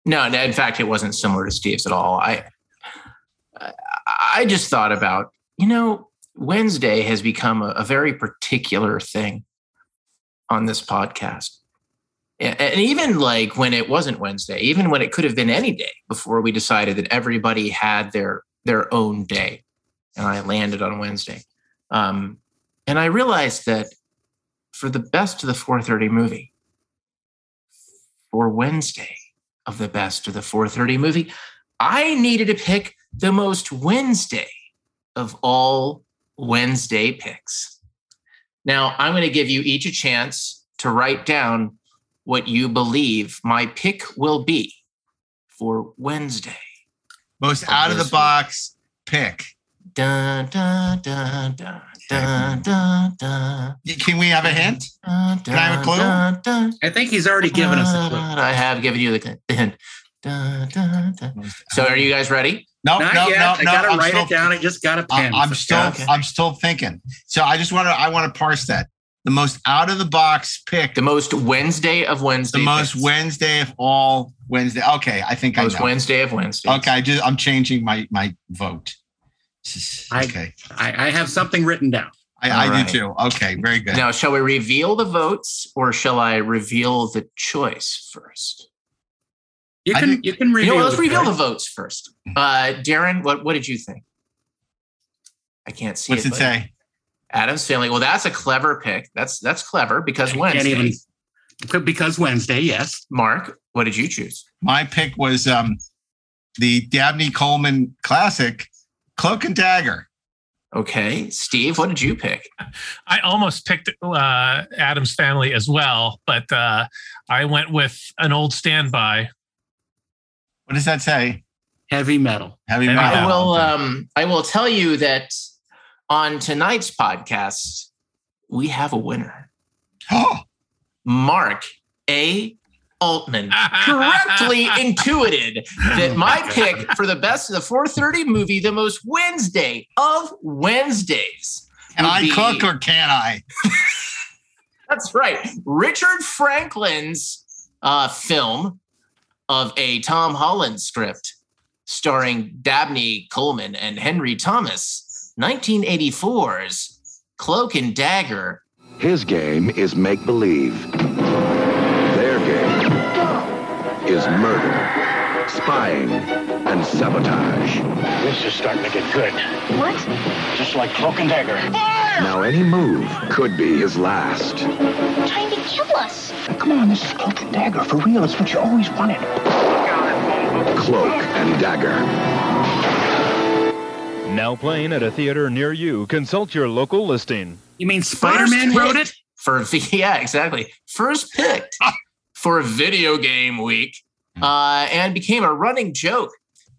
no, in fact, it wasn't similar to Steve's at all. I I- I just thought about you know Wednesday has become a, a very particular thing on this podcast. And even like when it wasn't Wednesday, even when it could have been any day before we decided that everybody had their their own day, and I landed on Wednesday. Um, and I realized that for the best of the 4:30 movie, for Wednesday of the best of the 4:30 movie, I needed to pick the most Wednesday of all Wednesday picks. Now, I'm going to give you each a chance to write down what you believe my pick will be for Wednesday. Most out of the box pick. Dun, dun, dun, dun, dun, dun, dun, Can we have a hint? dun, Can I have a clue? dun, dun, I think he's already given us a clue. dun. I have given you the the hint. Dun, dun, dun. So, are you guys ready? No, Not no, yet. no, I gotta I'm write still, it down. I just got a I- pen. I'm still, Okay. I'm still thinking. So I just want to, I want to parse that. The most out of the box pick, The most Wednesday of Wednesday. the most picks. Wednesday of all Wednesday. Okay, I think I Most know. Wednesday of Wednesday. Okay, I just, I'm changing my my vote. Okay, I, I have something written down. I, I All right. do too. Okay, very good. Now, shall we reveal the votes or shall I reveal the choice first? You can you can You reveal. know, let's reveal right? the votes first. Uh, Daren, what, what did you think? I can't see What's it but say? Addams family. Well, that's a clever pick. That's that's clever because I can't Wednesday. even- because Wednesday, yes. Mark, what did you choose? My pick was um the Dabney Coleman classic, Cloak and Dagger. Okay, Steve, what did you pick? I almost picked uh, Addams family as well, but uh, I went with an old standby. What does that say? Heavy metal. Heavy Heavy metal. I will. Um, I will tell you that on tonight's podcast we have a winner. Oh, (gasps) Mark A. Altman (laughs) correctly intuited that my pick for the best of the 430 movie, the most Wednesday of Wednesdays. can I be- cook or can I? (laughs) That's right. Richard Franklin's uh, film of a Tom Holland script starring Dabney Coleman and Henry Thomas, 1984's Cloak and Dagger. His game is make believe. Their game is murder, spying, and sabotage. This is starting to get good. What? Just like Cloak and Dagger. Now, any move could be his last. Trying to kill us. Come on, this is Cloak and Dagger. For real, it's what you always wanted. Cloak and Dagger. Now playing at a theater near you. Consult your local listing. You mean Spider-Man wrote it? For (laughs) yeah, exactly. First picked for a video game week, uh, and became a running joke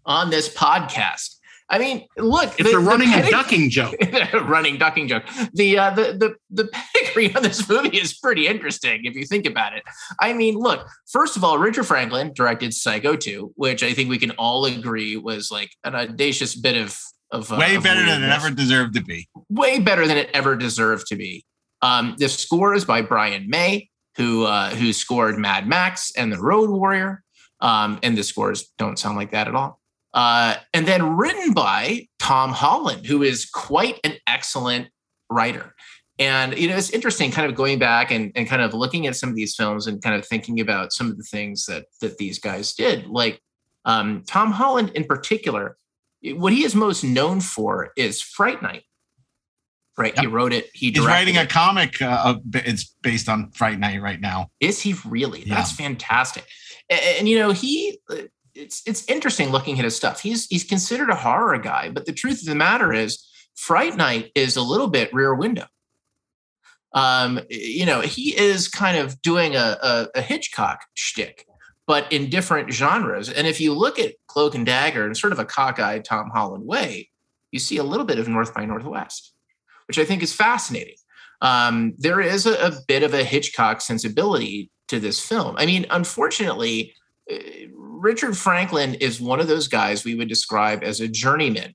on this podcast. I mean, look, It's the- a the running and ducking joke. (laughs) running ducking joke. The uh, the the the pedigree on this movie is pretty interesting if you think about it. I mean, look, first of all, Richard Franklin directed Psycho 2, which I think we can all agree was like an audacious bit of of uh, Way of better than it ever deserved to be. way better than it ever deserved to be. Um, the score is by Brian May, who uh, who scored Mad Max and The Road Warrior, um, and the scores don't sound like that at all. Uh, and then written by Tom Holland, who is quite an excellent writer. And you know, it's interesting, kind of going back and, and kind of looking at some of these films and kind of thinking about some of the things that that these guys did. Like um, Tom Holland, in particular, what he is most known for is Fright Night. Right, he wrote it. He He's writing a it. comic. Uh, it's based on Fright Night right now. Is he really? Yeah. That's fantastic. And, and, you know, he it's it's interesting looking at his stuff. He's he's considered a horror guy, but the truth of the matter is, Fright Night is a little bit Rear Window. Um, you know, he is kind of doing a, a, a Hitchcock shtick, but in different genres. And if you look at Cloak and Dagger in sort of a cockeyed Tom Holland way, you see a little bit of North by Northwest, which I think is fascinating. Um, there is a, a bit of a Hitchcock sensibility to this film. I mean, unfortunately, uh, Richard Franklin is one of those guys we would describe as a journeyman.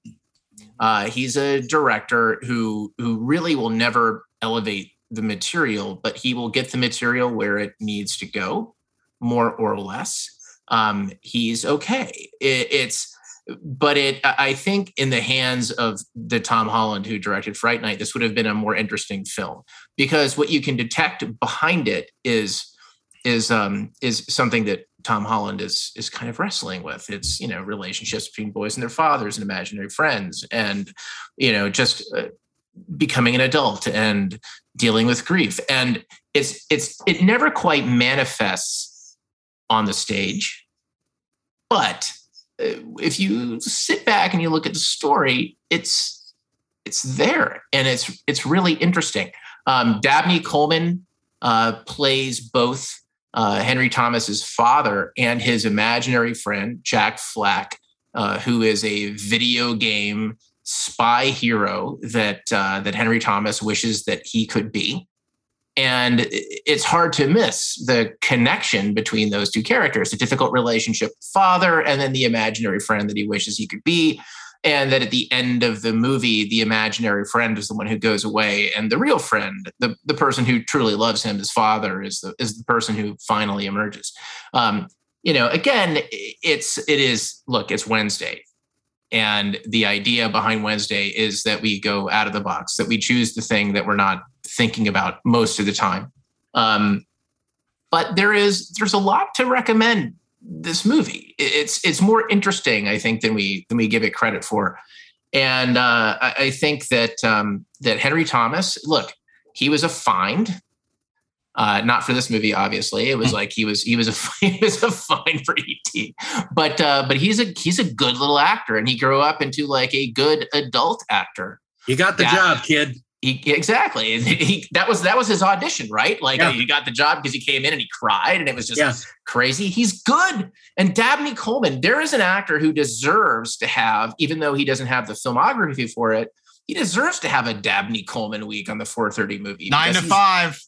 Uh, he's a director who who really will never elevate the material, but he will get the material where it needs to go, more or less. Um, he's okay. It, it's but it I think in the hands of the Tom Holland who directed Fright Night, this would have been a more interesting film because what you can detect behind it is is um is something that Tom Holland is is kind of wrestling with. It's you know relationships between boys and their fathers and imaginary friends, and you know just uh, becoming an adult and dealing with grief. And it's it's it never quite manifests on the stage, but uh, if you sit back and you look at the story, it's it's there and it's it's really interesting. Um, Dabney Coleman uh, plays both uh, Henry Thomas's father and his imaginary friend Jack Flack, uh, who is a video game spy hero that uh, that Henry Thomas wishes that he could be. And it's hard to miss the connection between those two characters, the difficult relationship father and then the imaginary friend that he wishes he could be. And that at the end of the movie the imaginary friend is the one who goes away and the real friend the, the person who truly loves him his father is the is the person who finally emerges. Um, you know again it's it is look it's wednesday. And the idea behind wednesday is that we go out of the box that we choose the thing that we're not thinking about most of the time um, but there is there's a lot to recommend this movie. It's it's more interesting, I think, than we than we give it credit for. And uh, I, I, think that um, that Henry Thomas, look, he was a find. Uh, not for this movie, obviously. It was like he was he was a (laughs) he was a find for ET, but uh, but he's a he's a good little actor, and he grew up into like a good adult actor. You got the job, kid. He, exactly. He, that was that was his audition, right? Like yeah. he got the job because he came in and he cried, and it was just yeah. crazy. He's good. And Dabney Coleman, there is an actor who deserves to have, even though he doesn't have the filmography for it, he deserves to have a Dabney Coleman week on the 430 movie. Nine to five.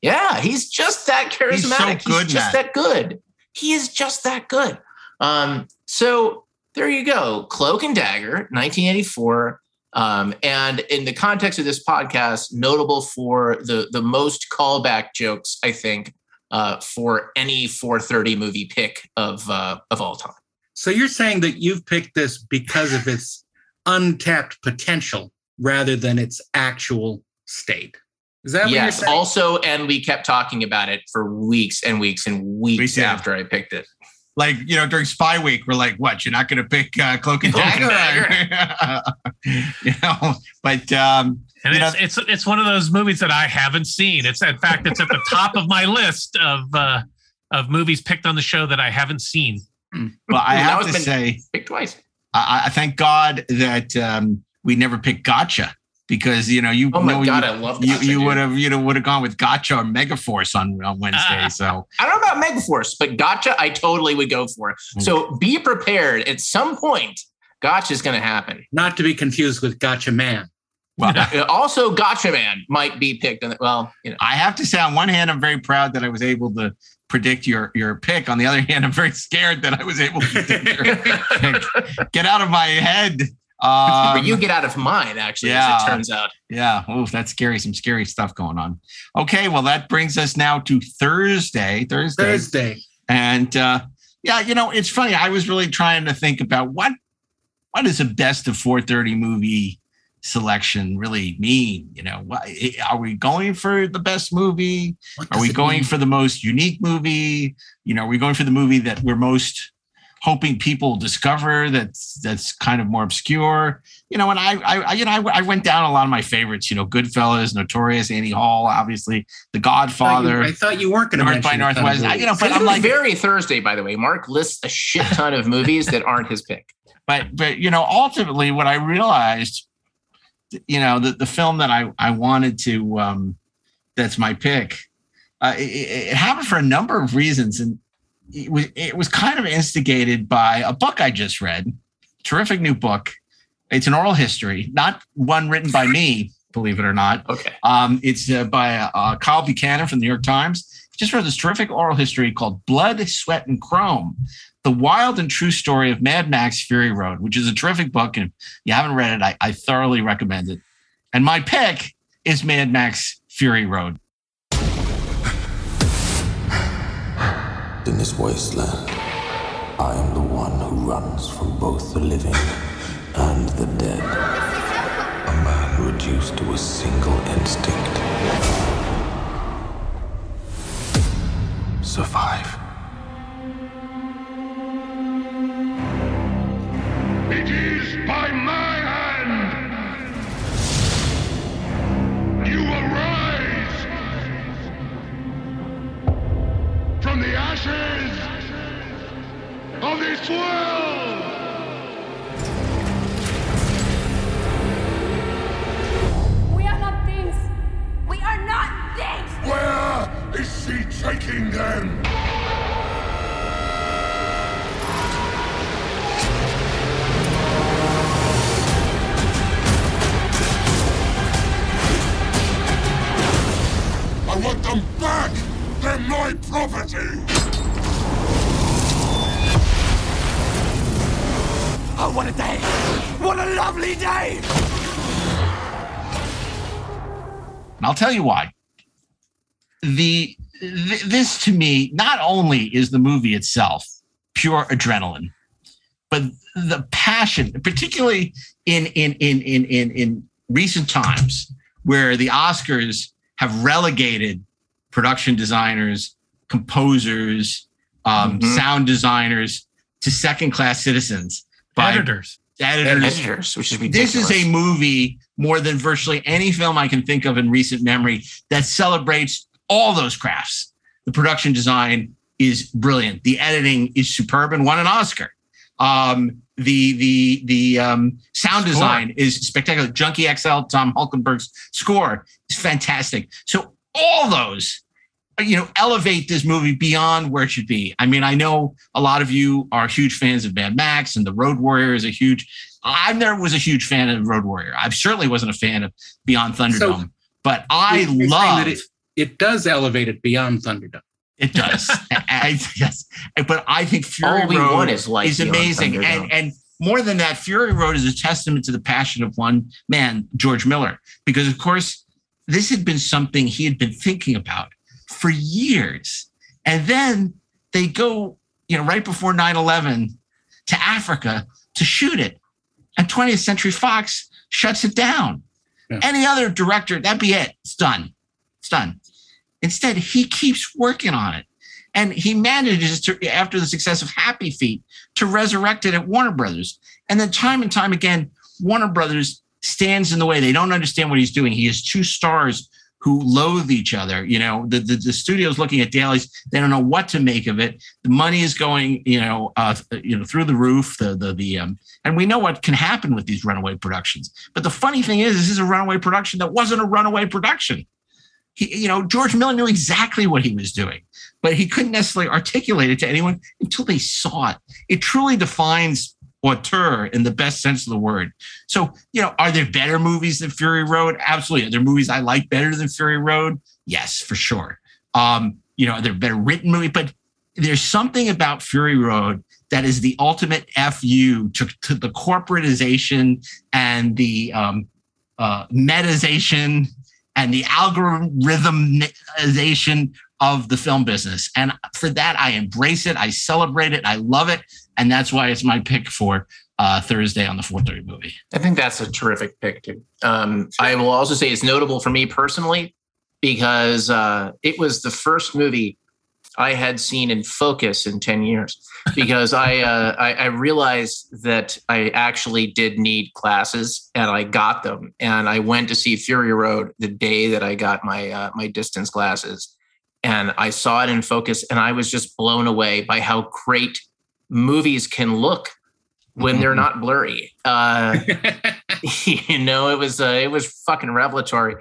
Yeah, he's just that charismatic. He's, so good, he's just that good. He is just that good. Um, so there you go. Cloak and Dagger, 1984 um, and in the context of this podcast, notable for the the most callback jokes, I think, uh, for any 430 movie pick of uh, of all time. So you're saying that you've picked this because of its untapped potential rather than its actual state. Is that yes, Also, and we kept talking about it for weeks and weeks and weeks after I picked it like you know during spy week we're like what you're not going to pick uh, cloak and dagger, (laughs) you know but um and it's, know, it's it's one of those movies that i haven't seen. It's in fact it's at the top of my list of uh of movies picked on the show that i haven't seen. Well i have to say picked twice. I, I thank god that um we never picked gotcha because you know you oh my know, god you, i love you you would have you know would have gone with gotcha or megaforce on, on wednesday uh, so. I don't know about megaforce but gotcha i totally would go for. Mm. so be prepared. At some point gotcha is going to happen. Not to be confused with gotcha man. Well (laughs) also gotcha man might be picked on the, well you know. I have to say on one hand i'm very proud that i was able to predict your your pick. On the other hand i'm very scared that i was able to predict your (laughs) pick. Get out of my head um, but you get out of mine, actually, yeah, as it turns out. Yeah. Oh, that's scary. Some scary stuff going on. Okay. Well, that brings us now to Thursday. Thursday. Thursday. And uh, yeah, you know, it's funny. I was really trying to think about what what does a best of 430 movie selection really mean? You know, what, are we going for the best movie? Are we going mean? for the most unique movie? You know, are we going for the movie that we're most hoping people discover that's that's kind of more obscure. You know, and I, I you know, I, I, went down a lot of my favorites. You know, Goodfellas, Notorious, Annie Hall, obviously, The Godfather. I thought you, weren't going to North by Northwest. I, you know, but I'm like very Thursday. By the way, Mark lists a shit (laughs) ton of movies that aren't his pick. But but you know, ultimately, what I realized, you know, the the film that I I wanted to um that's my pick. Uh, it, it happened for a number of reasons, and it was it was kind of instigated by a book I just read. Terrific new book. It's an oral history, not one written by me, believe it or not. Okay. Um, it's uh, by uh, Kyle Buchanan from the New York Times. He just wrote this terrific oral history called Blood, Sweat, and Chrome: The Wild and True Story of Mad Max Fury Road, which is a terrific book. And if you haven't read it, I, I thoroughly recommend it. And my pick is Mad Max Fury Road. In this wasteland, I am the one who runs from both the living and the dead. A man reduced to a single instinct. Survive. We are not things. We are not things. Where is she taking them? I want them back! They're my property! Oh, what a day! What a lovely day! And I'll tell you why. The th- this to me not only is the movie itself pure adrenaline, but the passion, particularly in in in in in, in recent times, where the Oscars have relegated production designers, composers, um, Mhm. sound designers to second class citizens. By- Editors. Editors. Editors, which is ridiculous. This is a movie more than virtually any film I can think of in recent memory that celebrates all those crafts. The production design is brilliant. The editing is superb and won an Oscar. Um, the the the um, sound Score. design is spectacular. Junkie XL, Tom Holkenborg's score is fantastic. So all those, you know, elevate this movie beyond where it should be. I mean, I know a lot of you are huge fans of Mad Max, and the Road Warrior is a huge. I never was a huge fan of Road Warrior. I certainly wasn't a fan of Beyond Thunderdome, but I You're saying that love it, it does elevate it beyond Thunderdome. it does. (laughs) I, I- yes, but I think Fury All Road is light beyond amazing, Thunderdome. and and more than that, Fury Road is a testament to the passion of one man, George Miller, because of course this had been something he had been thinking about for years, and then they go, you know, right before 9-11 to Africa to shoot it, and 20th Century Fox shuts it down. Any other director, that'd be it. It's done. It's done. Instead, he keeps working on it. And he manages to, after the success of Happy Feet, to resurrect it at Warner Brothers. And then time and time again, Warner Brothers stands in the way. They don't understand what he's doing. He has two stars who loathe each other. You know, the, the, the studio's looking at dailies. They don't know what to make of it. The money is going, you know, uh, you know, through the roof. The the the um, and we know what can happen with these runaway productions. But the funny thing is, this is a runaway production that wasn't a runaway production he, you know, George Miller knew exactly what he was doing, but he couldn't necessarily articulate it to anyone until they saw it. It truly defines auteur in the best sense of the word. So, you know, are there better movies than Fury Road? Absolutely. Are there movies I like better than Fury Road? Yes, for sure. Um, you know, are there better written movie? But there's something about Fury Road that is the ultimate fu to, to the corporatization and the um, uh, metization and the algorithmization of the film business. And for that, I embrace it. I celebrate it. I love it. And that's why it's my pick for uh, Thursday on the 430 movie. I think that's a terrific pick too. Um, I will also say it's notable for me personally because uh, it was the first movie I had seen in focus in 10 years (laughs) because I, uh, I, I realized that I actually did need glasses and I got them. And I went to see Fury Road the day that I got my, uh, my distance glasses. And I saw it in focus and I was just blown away by how great movies can look when they're not blurry. Uh, (laughs) (laughs) you know, it was uh, it was fucking revelatory.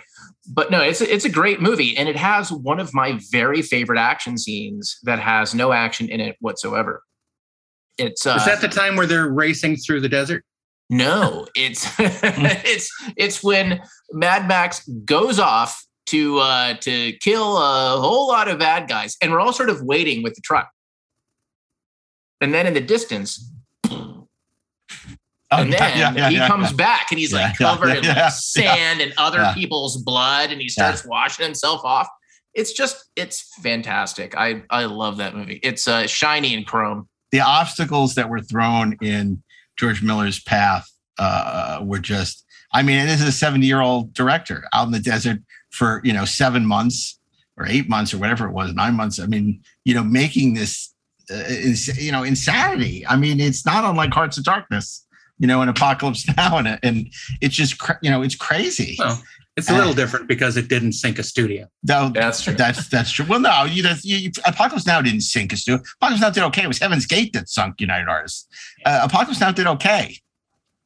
But no, it's a, it's a great movie, and it has one of my very favorite action scenes that has no action in it whatsoever. It's uh, Is that the time where they're racing through the desert? no, (laughs) it's it's it's when Mad Max goes off to uh, to kill a whole lot of bad guys, and we're all sort of waiting with the truck. And then in the distance, and then Oh, yeah, yeah, he comes back and he's like covered in like sand and other people's blood, and he starts washing himself off. It's just it's fantastic. I I love that movie. It's uh, shiny and chrome. the obstacles that were thrown in George Miller's path uh, were just. I mean, this is a seventy-year-old director out in the desert for you know seven months or eight months or whatever it was, nine months. I mean, you know, making this, is, you know, insanity. I mean, it's not unlike Hearts of Darkness, you know, an Apocalypse (laughs) Now, and and it's just cra- you know, it's crazy. Well, it's a little different because it didn't sink a studio. No, that's true. That's that's true. Well, no, you, that's, you, Apocalypse Now didn't sink a studio. Apocalypse Now did okay. It was Heaven's Gate that sunk United Artists. Uh, Apocalypse Now did okay.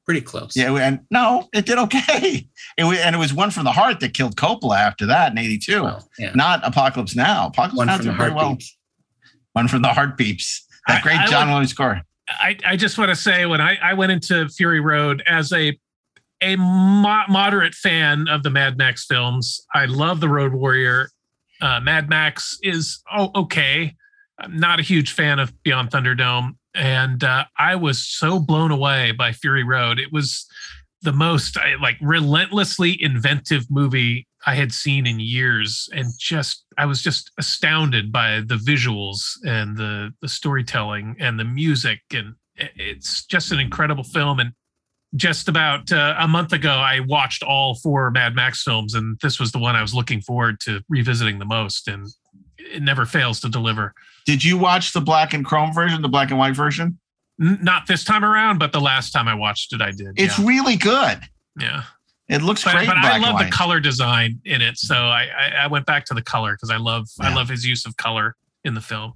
Pretty close. Yeah, and no, it did okay. It was, and it was one from the heart that killed Coppola after that in '82. yeah. Not Apocalypse Now. Apocalypse One Now from did the very well. One from the Heartbeeps. That I- great I John would- Williams score. I, I just want to say when I, I went into Fury Road as a a mo- moderate fan of the Mad Max films, I love the Road Warrior. Uh, Mad Max is oh, okay. I'm not a huge fan of Beyond Thunderdome, and uh, I was so blown away by Fury Road. It was the most like relentlessly inventive movie I had seen in years, and just I was just astounded by the visuals and the the storytelling and the music, and it's just an incredible film. And just about uh, a month ago, I watched all four Mad Max films, and this was the one I was looking forward to revisiting the most, and it never fails to deliver. Did you watch the black and chrome version, the black and white version? N- not this time around, but the last time I watched it, I did. It's yeah. really good. yeah. It looks But, great. but black I love the color design in it, so I, I, I went back to the color because I love I love his use of color in the film.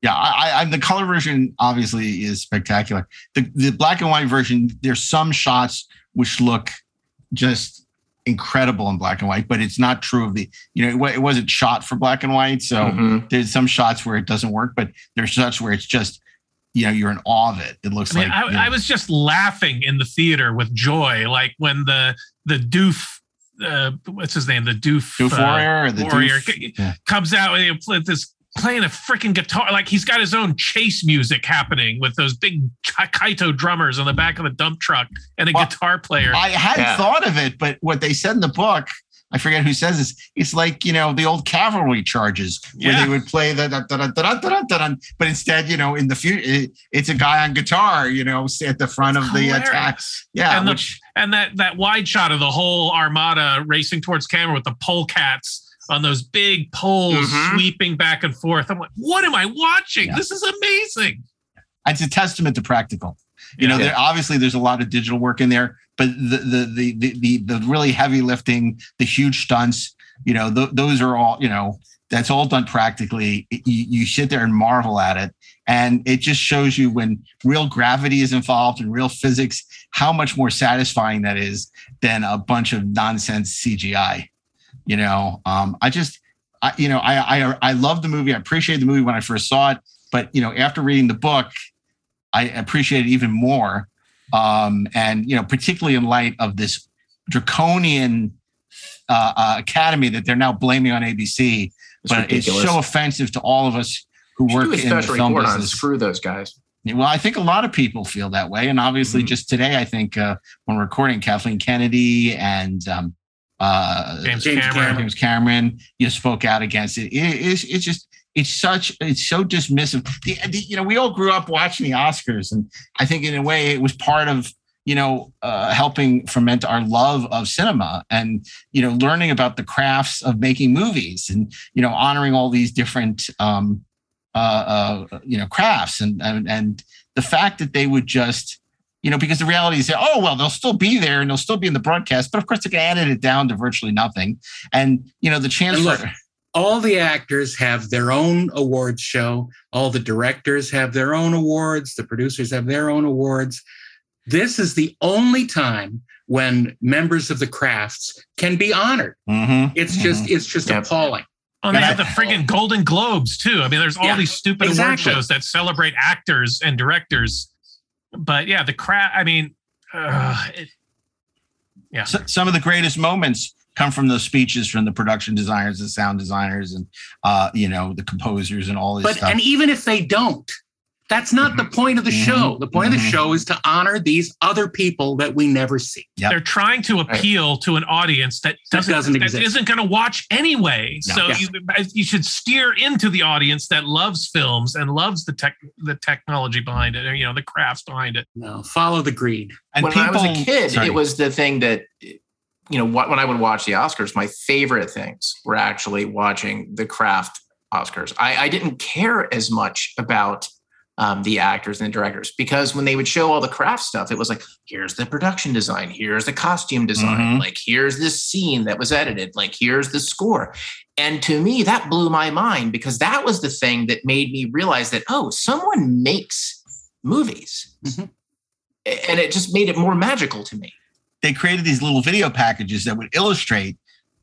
Yeah, I, I, I the color version obviously is spectacular. The the black and white version, there's some shots which look just incredible in black and white, but it's not true of the you know it, it wasn't shot for black and white, so Mhm. there's some shots where it doesn't work, but there's shots where it's just you know you're in awe of it. It looks I mean, like I, you know, I was just laughing in the theater with joy, like when the the doof, uh, what's his name, the doof, Doof uh, Warrior or the warrior Doof- yeah. comes out and he plays this playing a freaking guitar, like he's got his own chase music happening with those big Taiko drummers on the back of a dump truck and a guitar player. I hadn't thought of it, but what they said in the book, I forget who says this. It's like you know the old cavalry charges where yeah. they would play the da, da, da, but instead you know in the future it's a guy on guitar you know at the front of the attack. Yeah, and, which, and that that wide shot of the whole armada racing towards camera with the pole cats on those big poles mm-hmm. sweeping back and forth. I'm like, what am I watching? Yeah. This is amazing. It's a testament to practical. You know, Yeah. there obviously there's a lot of digital work in there, but the the the the the, the really heavy lifting, the huge stunts, you know, th- those are all you know. That's all done practically. You, you sit there and marvel at it, and it just shows you when real gravity is involved and real physics, how much more satisfying that is than a bunch of nonsense CGI. You know, um, I just, I, you know, I I I love the movie. I appreciate the movie when I first saw it, but you know, after reading the book, I appreciate it even more. Um, and you know, particularly in light of this draconian uh, uh, academy that they're now blaming on ABC, It's but it's so offensive to all of us who work in the film report on business. screw those guys. Well, I think a lot of people feel that way, and obviously, Mm-hmm. just today, I think uh, when recording, Kathleen Kennedy and um, uh, James James Cameron. Cameron. James Cameron, you spoke out against it. it it's, it's just it's such it's so dismissive. The, the, you know, we all grew up watching the Oscars, and I think in a way it was part of you know uh, helping ferment our love of cinema and you know learning about the crafts of making movies and you know honoring all these different um, uh, uh, you know crafts and, and and the fact that they would just you know because the reality is that oh well they'll still be there and they'll still be in the broadcast but of course they can edit it down to virtually nothing and you know the chance look, for all the actors have their own awards show. All the directors have their own awards. The producers have their own awards. This is the only time when members of the crafts can be honored. Mm-hmm. It's just it's just appalling. Oh, they have the friggin' Golden Globes too. I mean, there's all Yeah, these stupid award shows that celebrate actors and directors. But yeah, the crap. I mean, uh, it, yeah. So, some of the greatest moments come from those speeches from the production designers and sound designers and uh, you know the composers and all this But stuff. and even if they don't, that's not the mm-hmm. point of the mm-hmm. show. The point of the mm-hmm. show is to honor these other people that we never see. They're trying to appeal to an audience that That doesn't, doesn't that exist. isn't going to watch anyway. No. So Yeah. you, you should steer into the audience that loves films and loves the tech, the technology behind it, or you know, the crafts behind it. No, follow the greed. when I was a kid, it was the thing that you know what when I would watch the Oscars, my favorite things were actually watching the craft Oscars. I, I didn't care as much about um, the actors and the directors because when they would show all the craft stuff, it was like, here's the production design, here's the costume design, Mhm. like here's this scene that was edited, like here's the score. And to me, that blew my mind because that was the thing that made me realize that, oh, someone makes movies. And it just made it more magical to me. They created these little video packages that would illustrate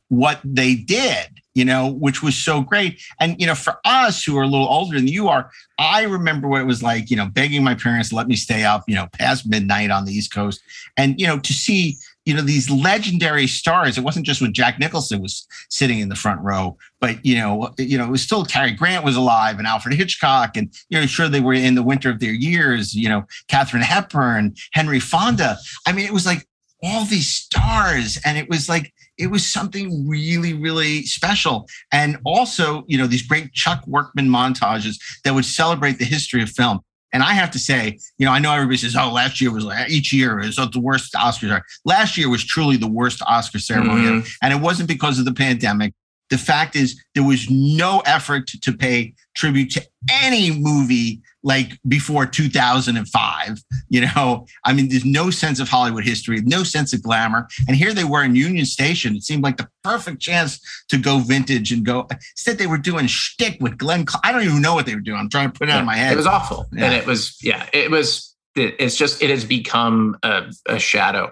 what they did, you know, which was so great. And, you know, for us who are a little older than you are, I remember what it was like, you know, begging my parents to let me stay up, you know, past midnight on the East Coast. And, you know, to see, you know, these legendary stars. It wasn't just when Jack Nicholson was sitting in the front row, but, you know, you know, it was still Cary Grant was alive and Alfred Hitchcock. And, you know, sure they were in the winter of their years, you know, Katherine Hepburn, Henry Fonda. I mean, it was like, all these stars and it was like it was something really really special. And also you know these great chuck workman montages that would celebrate the history of film. And i have to say you know i know everybody says oh last year was like each year is the worst oscars are. Last year was truly the worst oscar ceremony. Mhm. and it wasn't because of the pandemic. The fact is there was no effort to pay tribute to any movie like before 2005 you know i mean there's no sense of hollywood history no sense of glamour and here they were in union station it seemed like the perfect chance to go vintage and go instead they were doing shtick with glenn Cl- i don't even know what they were doing i'm trying to put it out of my head It was awful, Yeah. and it was yeah, it was. It, it's just it has become a, a shadow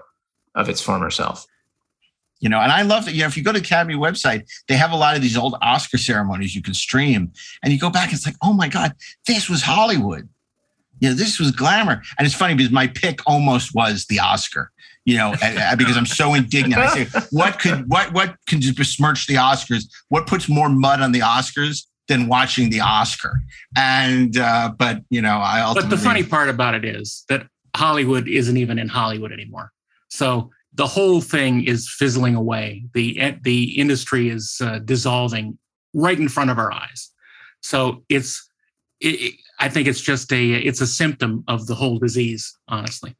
of its former self. You know and i love that you know if you go to academy website they have a lot of these old oscar ceremonies you can stream and you go back it's like oh my god this was hollywood. You know this was glamour. And it's funny because my pick almost was the oscar you know and- and because i'm so indignant. I say what could what what can just besmirch the oscars? What puts more mud on the oscars than watching the oscar? And uh but you know i also But the funny part about it is that Hollywood isn't even in Hollywood anymore. So the whole thing is fizzling away. The the industry is uh, dissolving right in front of our eyes. So it's it, it- I think it's just a it's a symptom of the whole disease, honestly.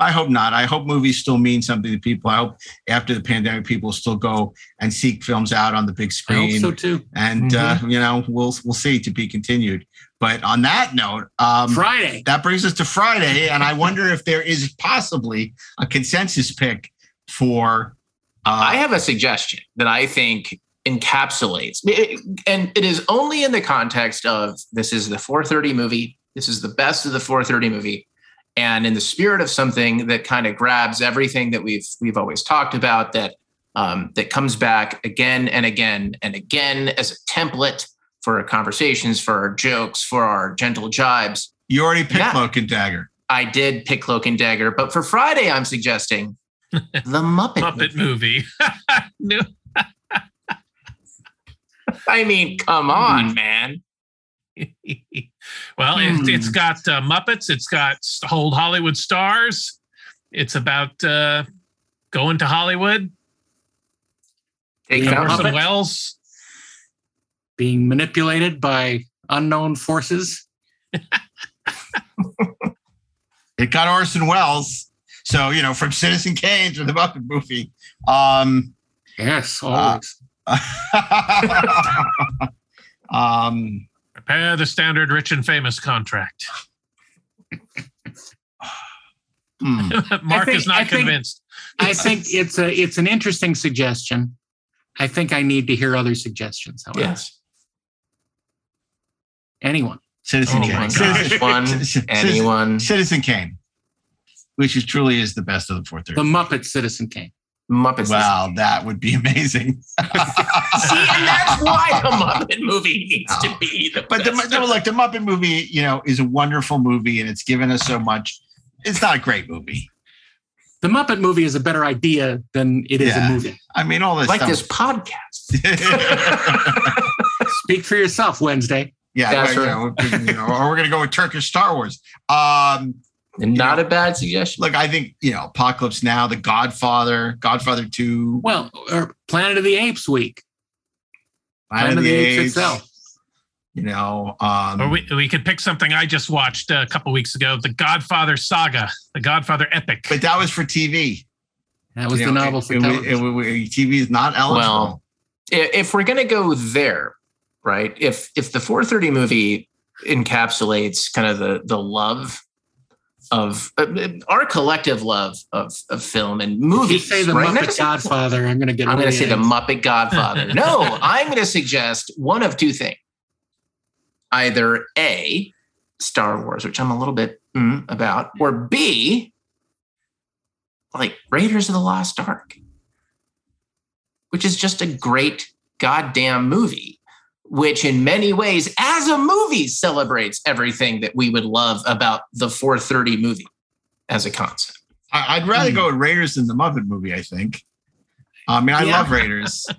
I hope not. I hope movies still mean something to people. I hope after the pandemic, people still go and seek films out on the big I hope screen. so too. And uh, you know, we'll we'll see to be continued. But on that note, um, Friday. That brings us to Friday, and I wonder if there is possibly a consensus pick for. I have a suggestion that I think encapsulates, and it is only in the context of this is the 4:30 movie. This is the best of the 4:30 movie, and in the spirit of something that kind of grabs everything that we've we've always talked about that um, that comes back again and again and again as a template for our conversations, for our jokes, for our gentle jibes. You already picked Yeah. Cloak and Dagger. I did pick Cloak and Dagger, but for Friday, I'm suggesting (laughs) the Muppet, Muppet movie. no. (laughs) I mean, come on, man. Well, it, Hmm. it's got uh, Muppets. It's got old Hollywood stars. It's about uh, going to Hollywood. Take Being Orson Muppet. Welles. Being manipulated by unknown forces. (laughs) It got Orson Welles, so you know from Citizen Kane to the Muppet movie. Um, yes, Uh, always. (laughs) um, Prepare the standard rich and famous contract. (sighs) Hmm. (laughs) Mark think- is not I think- convinced. I think it's a it's an interesting suggestion. I think I need to hear other suggestions. However. Yes. Anyone. Citizen Oh Kane. Citizen- one, Citizen- anyone. Citizen Kane, which is truly is the best of the 430. The Muppet Citizen Kane. Muppets. Wow, that would be amazing. (laughs) See, and that's why the Muppet movie needs to be the But the, best no, look, the Muppet movie, you know, is a wonderful movie, and it's given us so much. It's not a great movie. The Muppet movie is a better idea than it is Yeah. a movie. I mean, all this like stuff. this podcast. (laughs) Speak for yourself, Wednesday. Yeah, That's well, you know, you know, or we're gonna go with Turkish Star Wars. Um, Not a bad suggestion. look, I think you know, Apocalypse Now, The Godfather, Godfather Two, Well, or Planet of the Apes week. Planet of the Apes, itself. You know, um, Or we, we could pick something I just watched a couple weeks ago The Godfather Saga, The Godfather Epic. but that was for TV. That was You the know, novel it- for it- television. it- it- TV is not eligible. Well, if we're going to go there, right? If if the 430 movie encapsulates kind of the the love of uh, our collective love of of film and if you movies, say the right? Muppet Godfather, I'm going to get. I'm going to say the. Muppet Godfather. (laughs) no, I'm going to suggest one of two things. Either A, Star Wars, which I'm a little bit mm, about, or B, like Raiders of the Lost Ark, which is just a great goddamn movie, which in many ways, as a movie, celebrates everything that we would love about the 430 movie as a concept. I, I'd rather go with Raiders than the Muppet movie. I think. I mean, I Yeah. love Raiders. (laughs)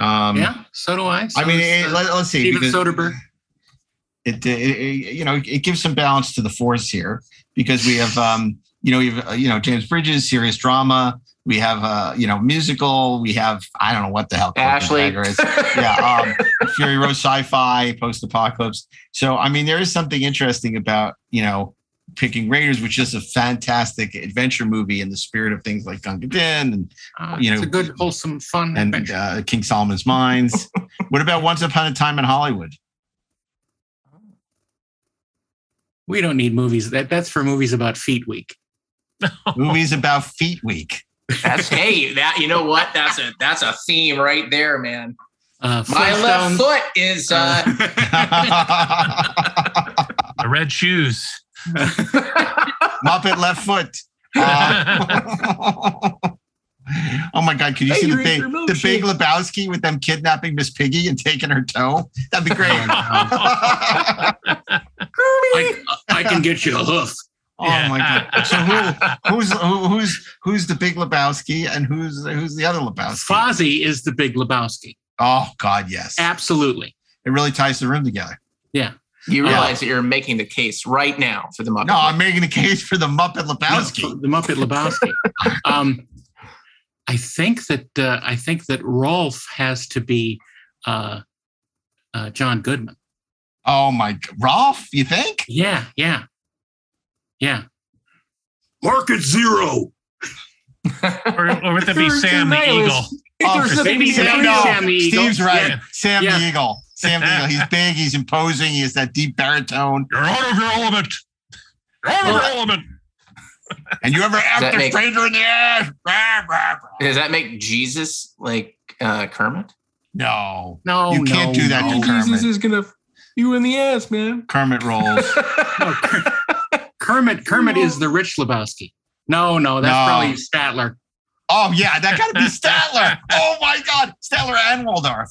Um, Yeah, so do I. So I mean, does, it, uh, let, us see. Steven Soderbergh. It, it, it, you know, it gives some balance to the force here because we have, um, you know, we have, uh, you know, James Bridges, serious drama. We have, uh, you know, musical. We have, I don't know what the hell. Ashley. Is. yeah, (laughs) um, Fury Road sci-fi, post-apocalypse. So, I mean, there is something interesting about, you know, picking Raiders, which is a fantastic adventure movie in the spirit of things like Gunga Din and Uh, you it's know, a good, wholesome, fun and uh, King Solomon's Mines. (laughs) what about Once Upon a Time in Hollywood? We don't need movies. That that's for movies about feet week. Movies about Feet Week. That's hey, that you know what? That's a that's a theme right there, man. Uh, My left foot is uh (laughs) The red shoes. (laughs) Muppet left foot. Uh, (laughs) oh my God! Could you Hey, see the big, the Big. Lebowski with them kidnapping Miss Piggy and taking her toe? That'd be great. I, I can get you a hoof. Oh my God! (laughs) So who, who's who, who's who's the Big Lebowski and who's who's the other Lebowski? Fozzie is the Big Lebowski. Oh God, yes. Absolutely. It really ties the room together. Yeah. you Yeah. realize that you're making the case right now for the Muppet. No, I'm making the case for the Muppet Lebowski. No, the Muppet Lebowski. (laughs) um, I think that uh, I think that Rowlf has to be uh, uh, John Goodman. Oh my, Rowlf? You think? Yeah, yeah, yeah. Market zero. Or, or would it be Sam the the. Eagle? Oh, maybe- Sam, maybe no, Sam the Eagle. Steve's right. Yeah. Sam Yeah. the Eagle. Sam the Eagle. He's big. He's imposing. He has that deep baritone. You're out of your element. You're out of your element. (laughs) And you ever that after make- stranger in the ass? Rah, rah, rah. Does that make Jesus like uh Kermit? No, No, you can't no, do that no. to Kermit. Jesus is gonna you in the ass, man. Kermit rolls. No, (laughs) Ker- Kermit. Kermit is the rich Lebowski. No, no, that's No. probably Statler. Oh yeah, that got to be (laughs) Statler. Oh my God, Statler and Waldorf.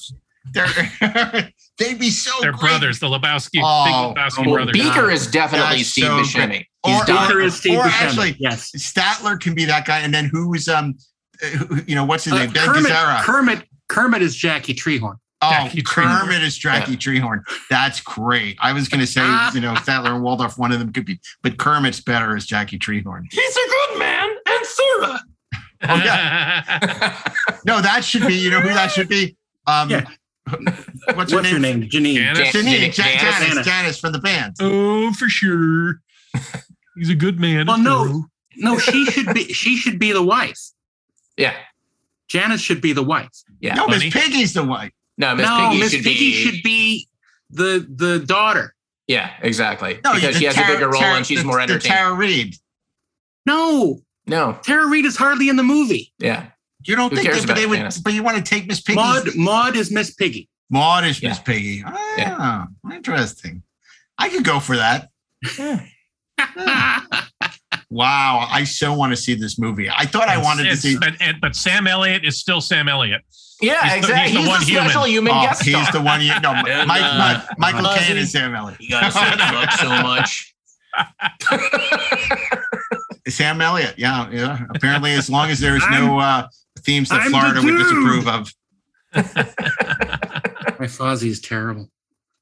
They're (laughs) they'd be so. They're great. brothers, the Lebowski, Oh, big Lebowski oh, Well, brothers. Beaker is definitely That's Steve so Buscemi. great. He's Or- Beaker it. is Steve or Buscemi. actually- yes. Statler can be that guy, and then who is um, uh, who- you know what's his Uh, name? Ben Kermit, Gazzara. Kermit. Kermit is Jackie Treehorn. Oh, Jackie Treehorn. Kermit is Jackie Treehorn. That's great. I was going to say, you know, Statler and Waldorf, one of them could be, but Kermit's better as Jackie Treehorn. He's a good man and thorough. Oh, yeah. (laughs) No, that should be, you know who that should be? Um, Yeah. What's her What's your name? name? Janine. Janice? Janine, Jan- Janice. Janice, Janice. Janice from the band. oh, for sure. He's a good man. Well, no, no, she should be. She should be the wife. Yeah. Janice should be the wife. Yeah. no, Miss Piggy's the wife. No, Miss no, Piggy Miss should Piggy be should be the the daughter. Yeah, exactly. No, because she has Tara- a bigger role Tara- and she's the- more entertaining. Tara Reid. No, no. Tara Reid is hardly in the movie. Yeah. You don't Who think cares that, but they would, Janice? but you want to take Miss Piggy. Maud Maud is Miss Piggy. Maud is Miss Piggy. Ah, interesting. I could go for that. (laughs) wow, I so want to see this movie. I thought I wanted to see. but, and- but Sam Elliott is still Sam Elliott. Yeah, He's the- exactly. He's the special human Oh, guest he's star. the one. You no, (laughs) And, Mike, uh, Mike- Michael Fozzie, Caine is Sam Elliott. You gotta so much. (laughs) Sam Elliott. Yeah, yeah. Apparently, as long as there is no uh, themes that I'm the Florida would disapprove of. (laughs) My Fozzie is terrible.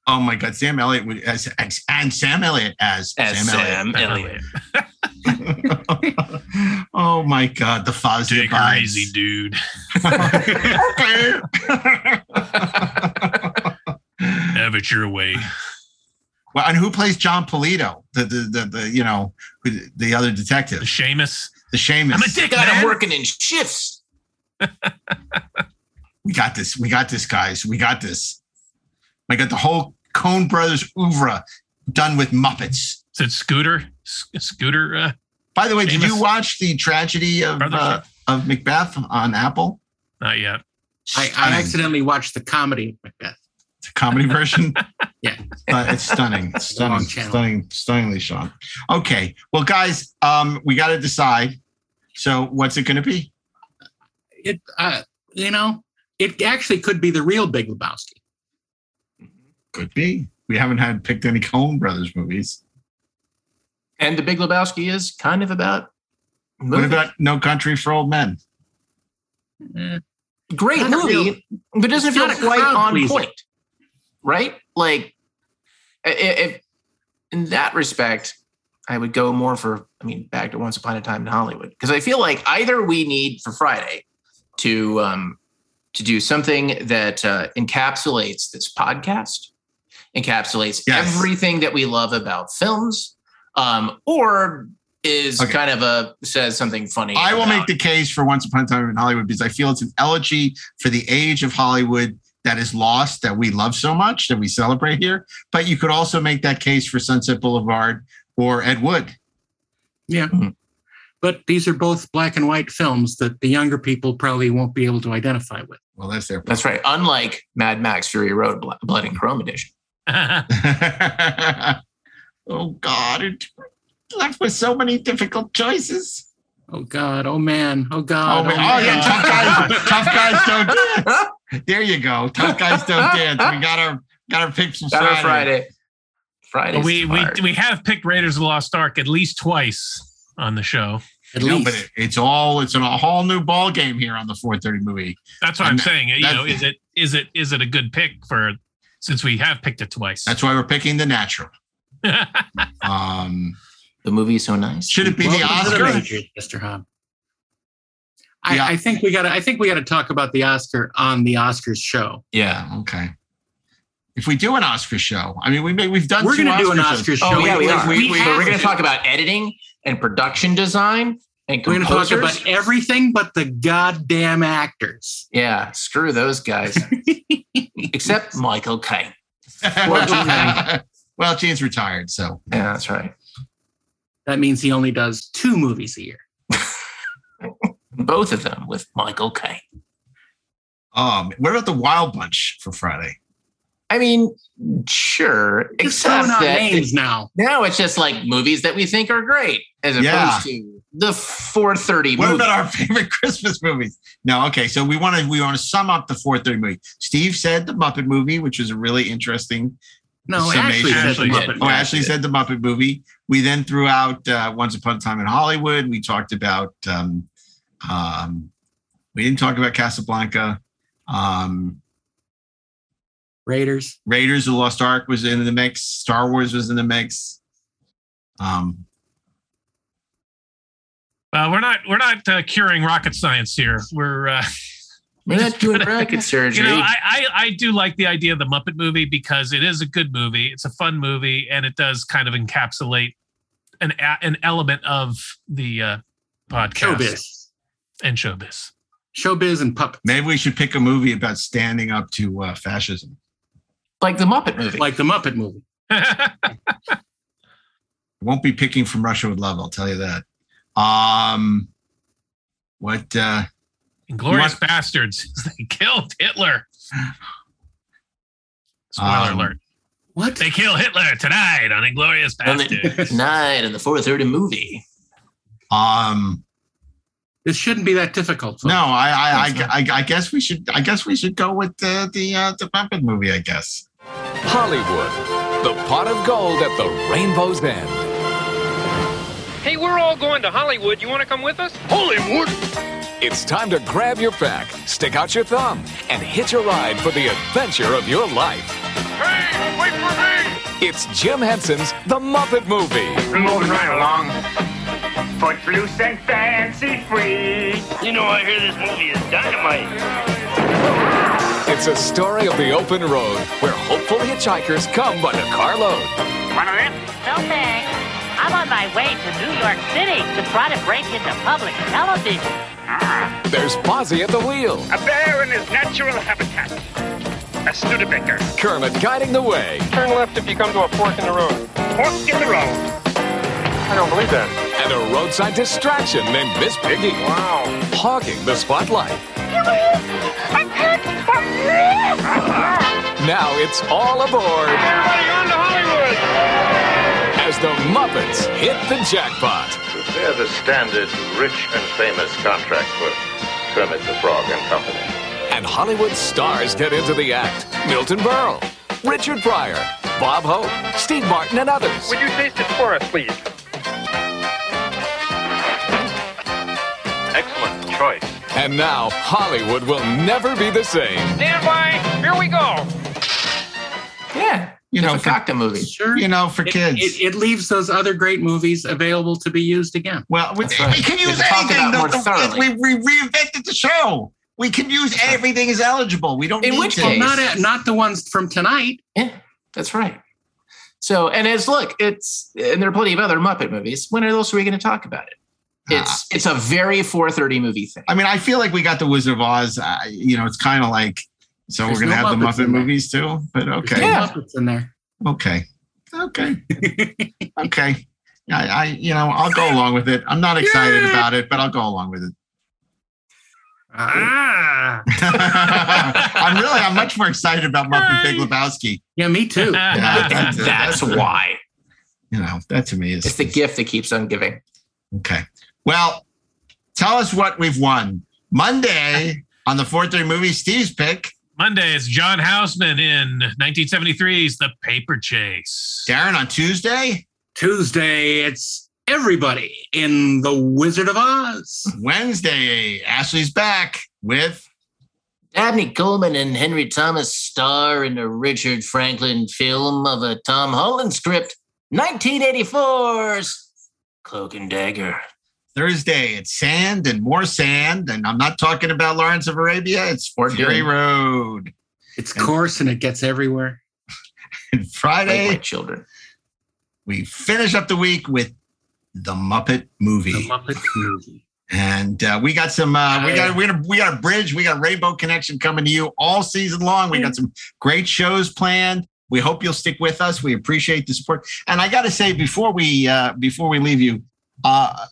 Oh my God, Sam Elliott would as, as and Sam Elliott as, As Sam, Sam Elliott. (laughs) oh my God, the Fozzie Take her vibes. easy, dude. (laughs) Have it your way. Well, and who plays Jon Polito? The the the, the you know who- the other detective. The Seamus. The Seamus. I'm a dick, Got him man. working in shifts. (laughs) We got this. We got this, guys. We got this. I got the whole Coen Brothers oeuvre done with Muppets. Is it Scooter? S- Scooter? Uh, By the way, did you watch the tragedy of uh, of Macbeth on Apple? not yet. I, I accidentally watched the comedy of Macbeth. The comedy version. (laughs) Yeah. Uh, it's stunning. It's stunning. Stunning. Stunningly Sean. Okay. Well, guys, um, we got to decide. So, what's it going to be? It uh, you know, it actually could be the real Big Lebowski. Could be. We haven't had picked any Coen Brothers movies. And the Big Lebowski is kind of about What about No Country for Old Men? Eh, great movie, real- but doesn't it's feel not quite on pleaser. point, right? Like, i- i- if in that respect, I would go more for. I mean, back to Once Upon a Time in Hollywood because I feel like either we need for Friday to um, to do something that uh, encapsulates this podcast, encapsulates Yes. everything that we love about films, um, or is Okay. kind of a says something funny. I will make the case for Once Upon a Time in Hollywood because I feel it's an elegy for the age of Hollywood that is lost that we love so much that we celebrate here. But you could also make that case for Sunset Boulevard or Ed Wood. Yeah. Mhm. But these are both black and white films that the younger people probably won't be able to identify with. Well, that's their That's right. Unlike Mad Max Fury Road Blood and Chrome Edition. (laughs) (laughs) (laughs) oh God, it left with so many difficult choices. Oh God! Oh man! Oh Oh, God! man. my oh yeah, tough guys, tough guys don't dance. There you go. Tough guys don't (laughs) dance. We got our got our picks from Got our Friday. Friday. Friday. we we we have picked Raiders of the Lost Ark at least twice on the show. At No, least. but it, it's all it's a whole new ball game here on the 430 movie. That's what I'm saying. You know, is it is it is it a good pick for since we have picked it twice? That's why we're picking the natural. (laughs) Um, the movie is so nice. should it be the the Oscar? Mr. Hobb. I, Yeah. I think we got. to I think we got to talk about the Oscar on the Oscars show. Yeah. Okay. If we do an Oscar show, I mean, we may, we've done. We're going to do an Oscar Oscar show. Oh yeah, we are. We, so have we're going to to. talk about editing and production design and We're going to talk composers. about everything but the goddamn actors. yeah, screw those guys. (laughs) Except Michael Caine. (laughs) well, Gene's retired, so Yeah, that's right. That means he only does two movies a year. (laughs) Both of them with Michael Caine. um, what about the Wild Bunch for Friday? I mean, sure. Just except throwing out that names now. now it's just like movies that we think are great, as opposed Yeah. to the 430 What movie. about our (laughs) favorite Christmas movies? No, okay. So we want to we want to sum up the 430 movie. Steve said the Muppet movie, which was a really interesting. No, Ashley summation. said the Muppet. Oh, Ashley said the Muppet movie. We then threw out uh, Once Upon a Time in Hollywood. We talked about. Um, um, we didn't talk about Casablanca. Um, Raiders. Raiders of the Lost Ark was in the mix. Star Wars was in the mix. Um, Well, we're not we're not uh, curing rocket science here. We're uh, (laughs) We're not doing rocket surgery. you know I, I I do like the idea of the Muppet movie because it is a good movie. It's a fun movie and it does kind of encapsulate an an element of the uh, podcast Showbiz. and showbiz. Showbiz and puppets. maybe we should pick a movie about standing up to uh, fascism. Like the Muppet movie. Like the Muppet movie. (laughs) Won't be picking from Russia with love. I'll tell you that. Um, what? uh Inglorious You want- Bastards. (laughs) They killed Hitler. Spoiler Um, alert. What? They kill Hitler tonight on Inglorious Bastards. tonight in the 430 movie. Um, This shouldn't be that difficult. no. I, I, I, I, I guess we should. I guess we should go with the the uh, the Muppet movie. I guess. Hollywood, the pot of gold at the rainbow's end. Hey, we're all going to Hollywood. You want to come with us? Hollywood! It's time to grab your pack, stick out your thumb, and hitch a ride for the adventure of your life. Hey, wait for me! It's Jim Henson's The Muppet Movie. Moving right along. Footloose and fancy free. You know, I hear this movie is dynamite. It's a story of the open road where hopeful hitchhikers come by the carload. One of them? No thanks. I'm on my way to New York City to try to break into public television. There's Fozzie at the wheel, A bear in his natural habitat. A Studebaker. Kermit guiding the way, Turn left if you come to a fork in the road. Fork in the road. I don't believe that. and a roadside distraction named Miss Piggy. Wow. Hogging the spotlight. Now it's all aboard Everybody on to Hollywood! as the Muppets hit the jackpot. They're the standard rich and famous contract for Kermit the Frog and Company. And Hollywood stars get into the act. Milton Berle, Richard Pryor, Bob Hope, Steve Martin, and others. Would you taste it for us, please? Excellent choice. And now Hollywood will never be the same. Stand by. Here we go. Yeah. You know, It's a for, Fakta movie. Sure. you know, for It- kids. It, it leaves those other great movies available to be used again. well, we, right. we can use have to talk anything. about The- the- we, we reinvented the show. We can use everything is eligible. We don't In need which to. Well, case- not not the ones from tonight. Yeah, that's right. So, and as look, it's and there are plenty of other Muppet movies. When else are we going to talk about it? It's it's a very 4:30 movie thing. I mean, I feel like we got the Wizard of Oz. Uh, you know, it's kind of like so There's we're gonna no have the Muppets Muppet in there. movies too. But okay, Yeah. Muppets in there. okay, okay, (laughs) okay. I, I, you know, I'll go along with it. I'm not excited Yeah. about it, but I'll go along with it. Ah. (laughs) I'm really, I'm much more excited about Muppet Big Lebowski. Yeah, me too. Yeah, And (laughs) that's why. You know, that to me is It's the gift that keeps on giving. Okay. Well, tell us what we've won. Monday on the 430 movie, Steve's pick. Monday is John Houseman in 1973's The Paper Chase. Daren on Tuesday. Tuesday, it's everybody in The Wizard of Oz. Wednesday, Ashley's back with Dabney Coleman and Henry Thomas star in a Richard Franklin film of a Tom Holland script, 1984's Cloak and Dagger. Thursday. It's sand and more sand. And I'm not talking about Lawrence of Arabia. It's Or Fury Road. It's coarse and it gets everywhere. (laughs) And Like Friday, my children. we finish up the week with the Muppet movie. The Muppet movie. And uh, we got some. Uh, we got we got a, we got a bridge. We got Rainbow Connection coming to you all season long. We got some great shows planned. We hope you'll stick with us. We appreciate the support. And I got to say before we uh, before we leave you, uh,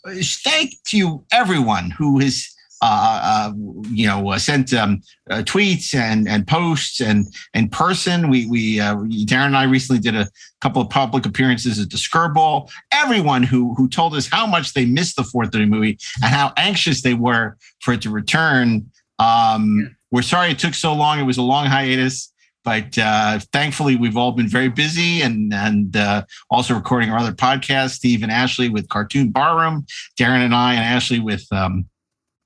thank you everyone who has uh, uh, you know uh, sent um, uh, tweets and and posts and in person. We we uh, Daren and I recently did a couple of public appearances at the Skirball. Everyone who who told us how much they missed the 430 movie and how anxious they were for it to return. Um, We're sorry it took so long. It was a long hiatus. But uh, thankfully, we've all been very busy and and uh, also recording our other podcasts. Steve and Ashley with Cartoon Barroom, Daren and I and Ashley with um,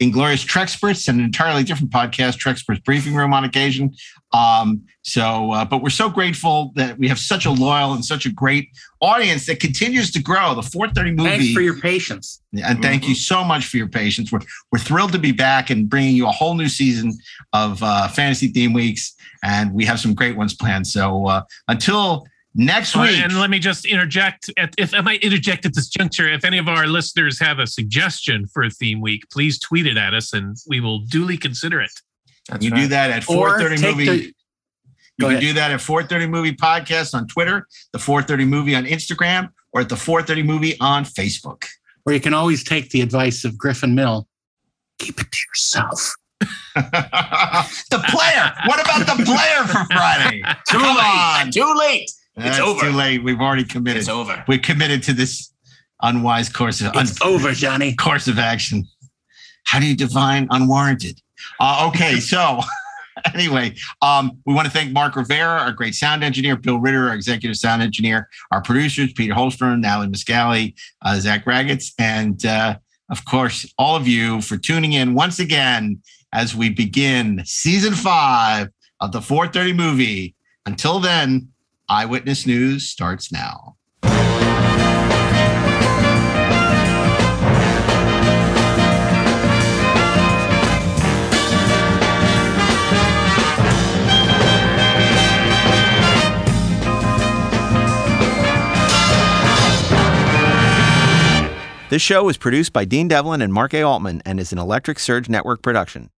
Inglorious Treksperts and an entirely different podcast, Treksperts Briefing Room on occasion. Um, so, uh, but we're so grateful that we have such a loyal and such a great audience that continues to grow. The 430 movie. Thanks for your patience. And thank you so much for your patience. We're we're thrilled to be back and bringing you a whole new season of uh, fantasy theme weeks, and we have some great ones planned. So uh, until next week, And let me just interject. At, if I might interject at this juncture, if any of our listeners have a suggestion for a theme week, please tweet it at us, and we will duly consider it. you do that at 430 movie. the, You can ahead. do that at 430 Movie Podcast on Twitter, the 430 Movie on Instagram, or at the 430 Movie on Facebook. Or you can always take the advice of Griffin Mill. Keep it to yourself. (laughs) the player. What about the player for Friday? (laughs) Too Come late. on. Too late. It's over. too late. We've already committed. It's over. We're committed to this unwise course of action. It's over, Johnny. course of action. How do you define unwarranted? Uh, okay, so (laughs) anyway, um, we want to thank Mark Rivera, our great sound engineer, Bill Ritter, our executive sound engineer, our producers, Peter Holstrom, Natalie Muscali, uh, Zach Raggets, and uh, of course, all of you for tuning in once again as we begin season five of the 430 movie. Until then, Eyewitness News starts now. This show is produced by Dean Devlin and Mark A. Altman and is an Electric Surge Network production.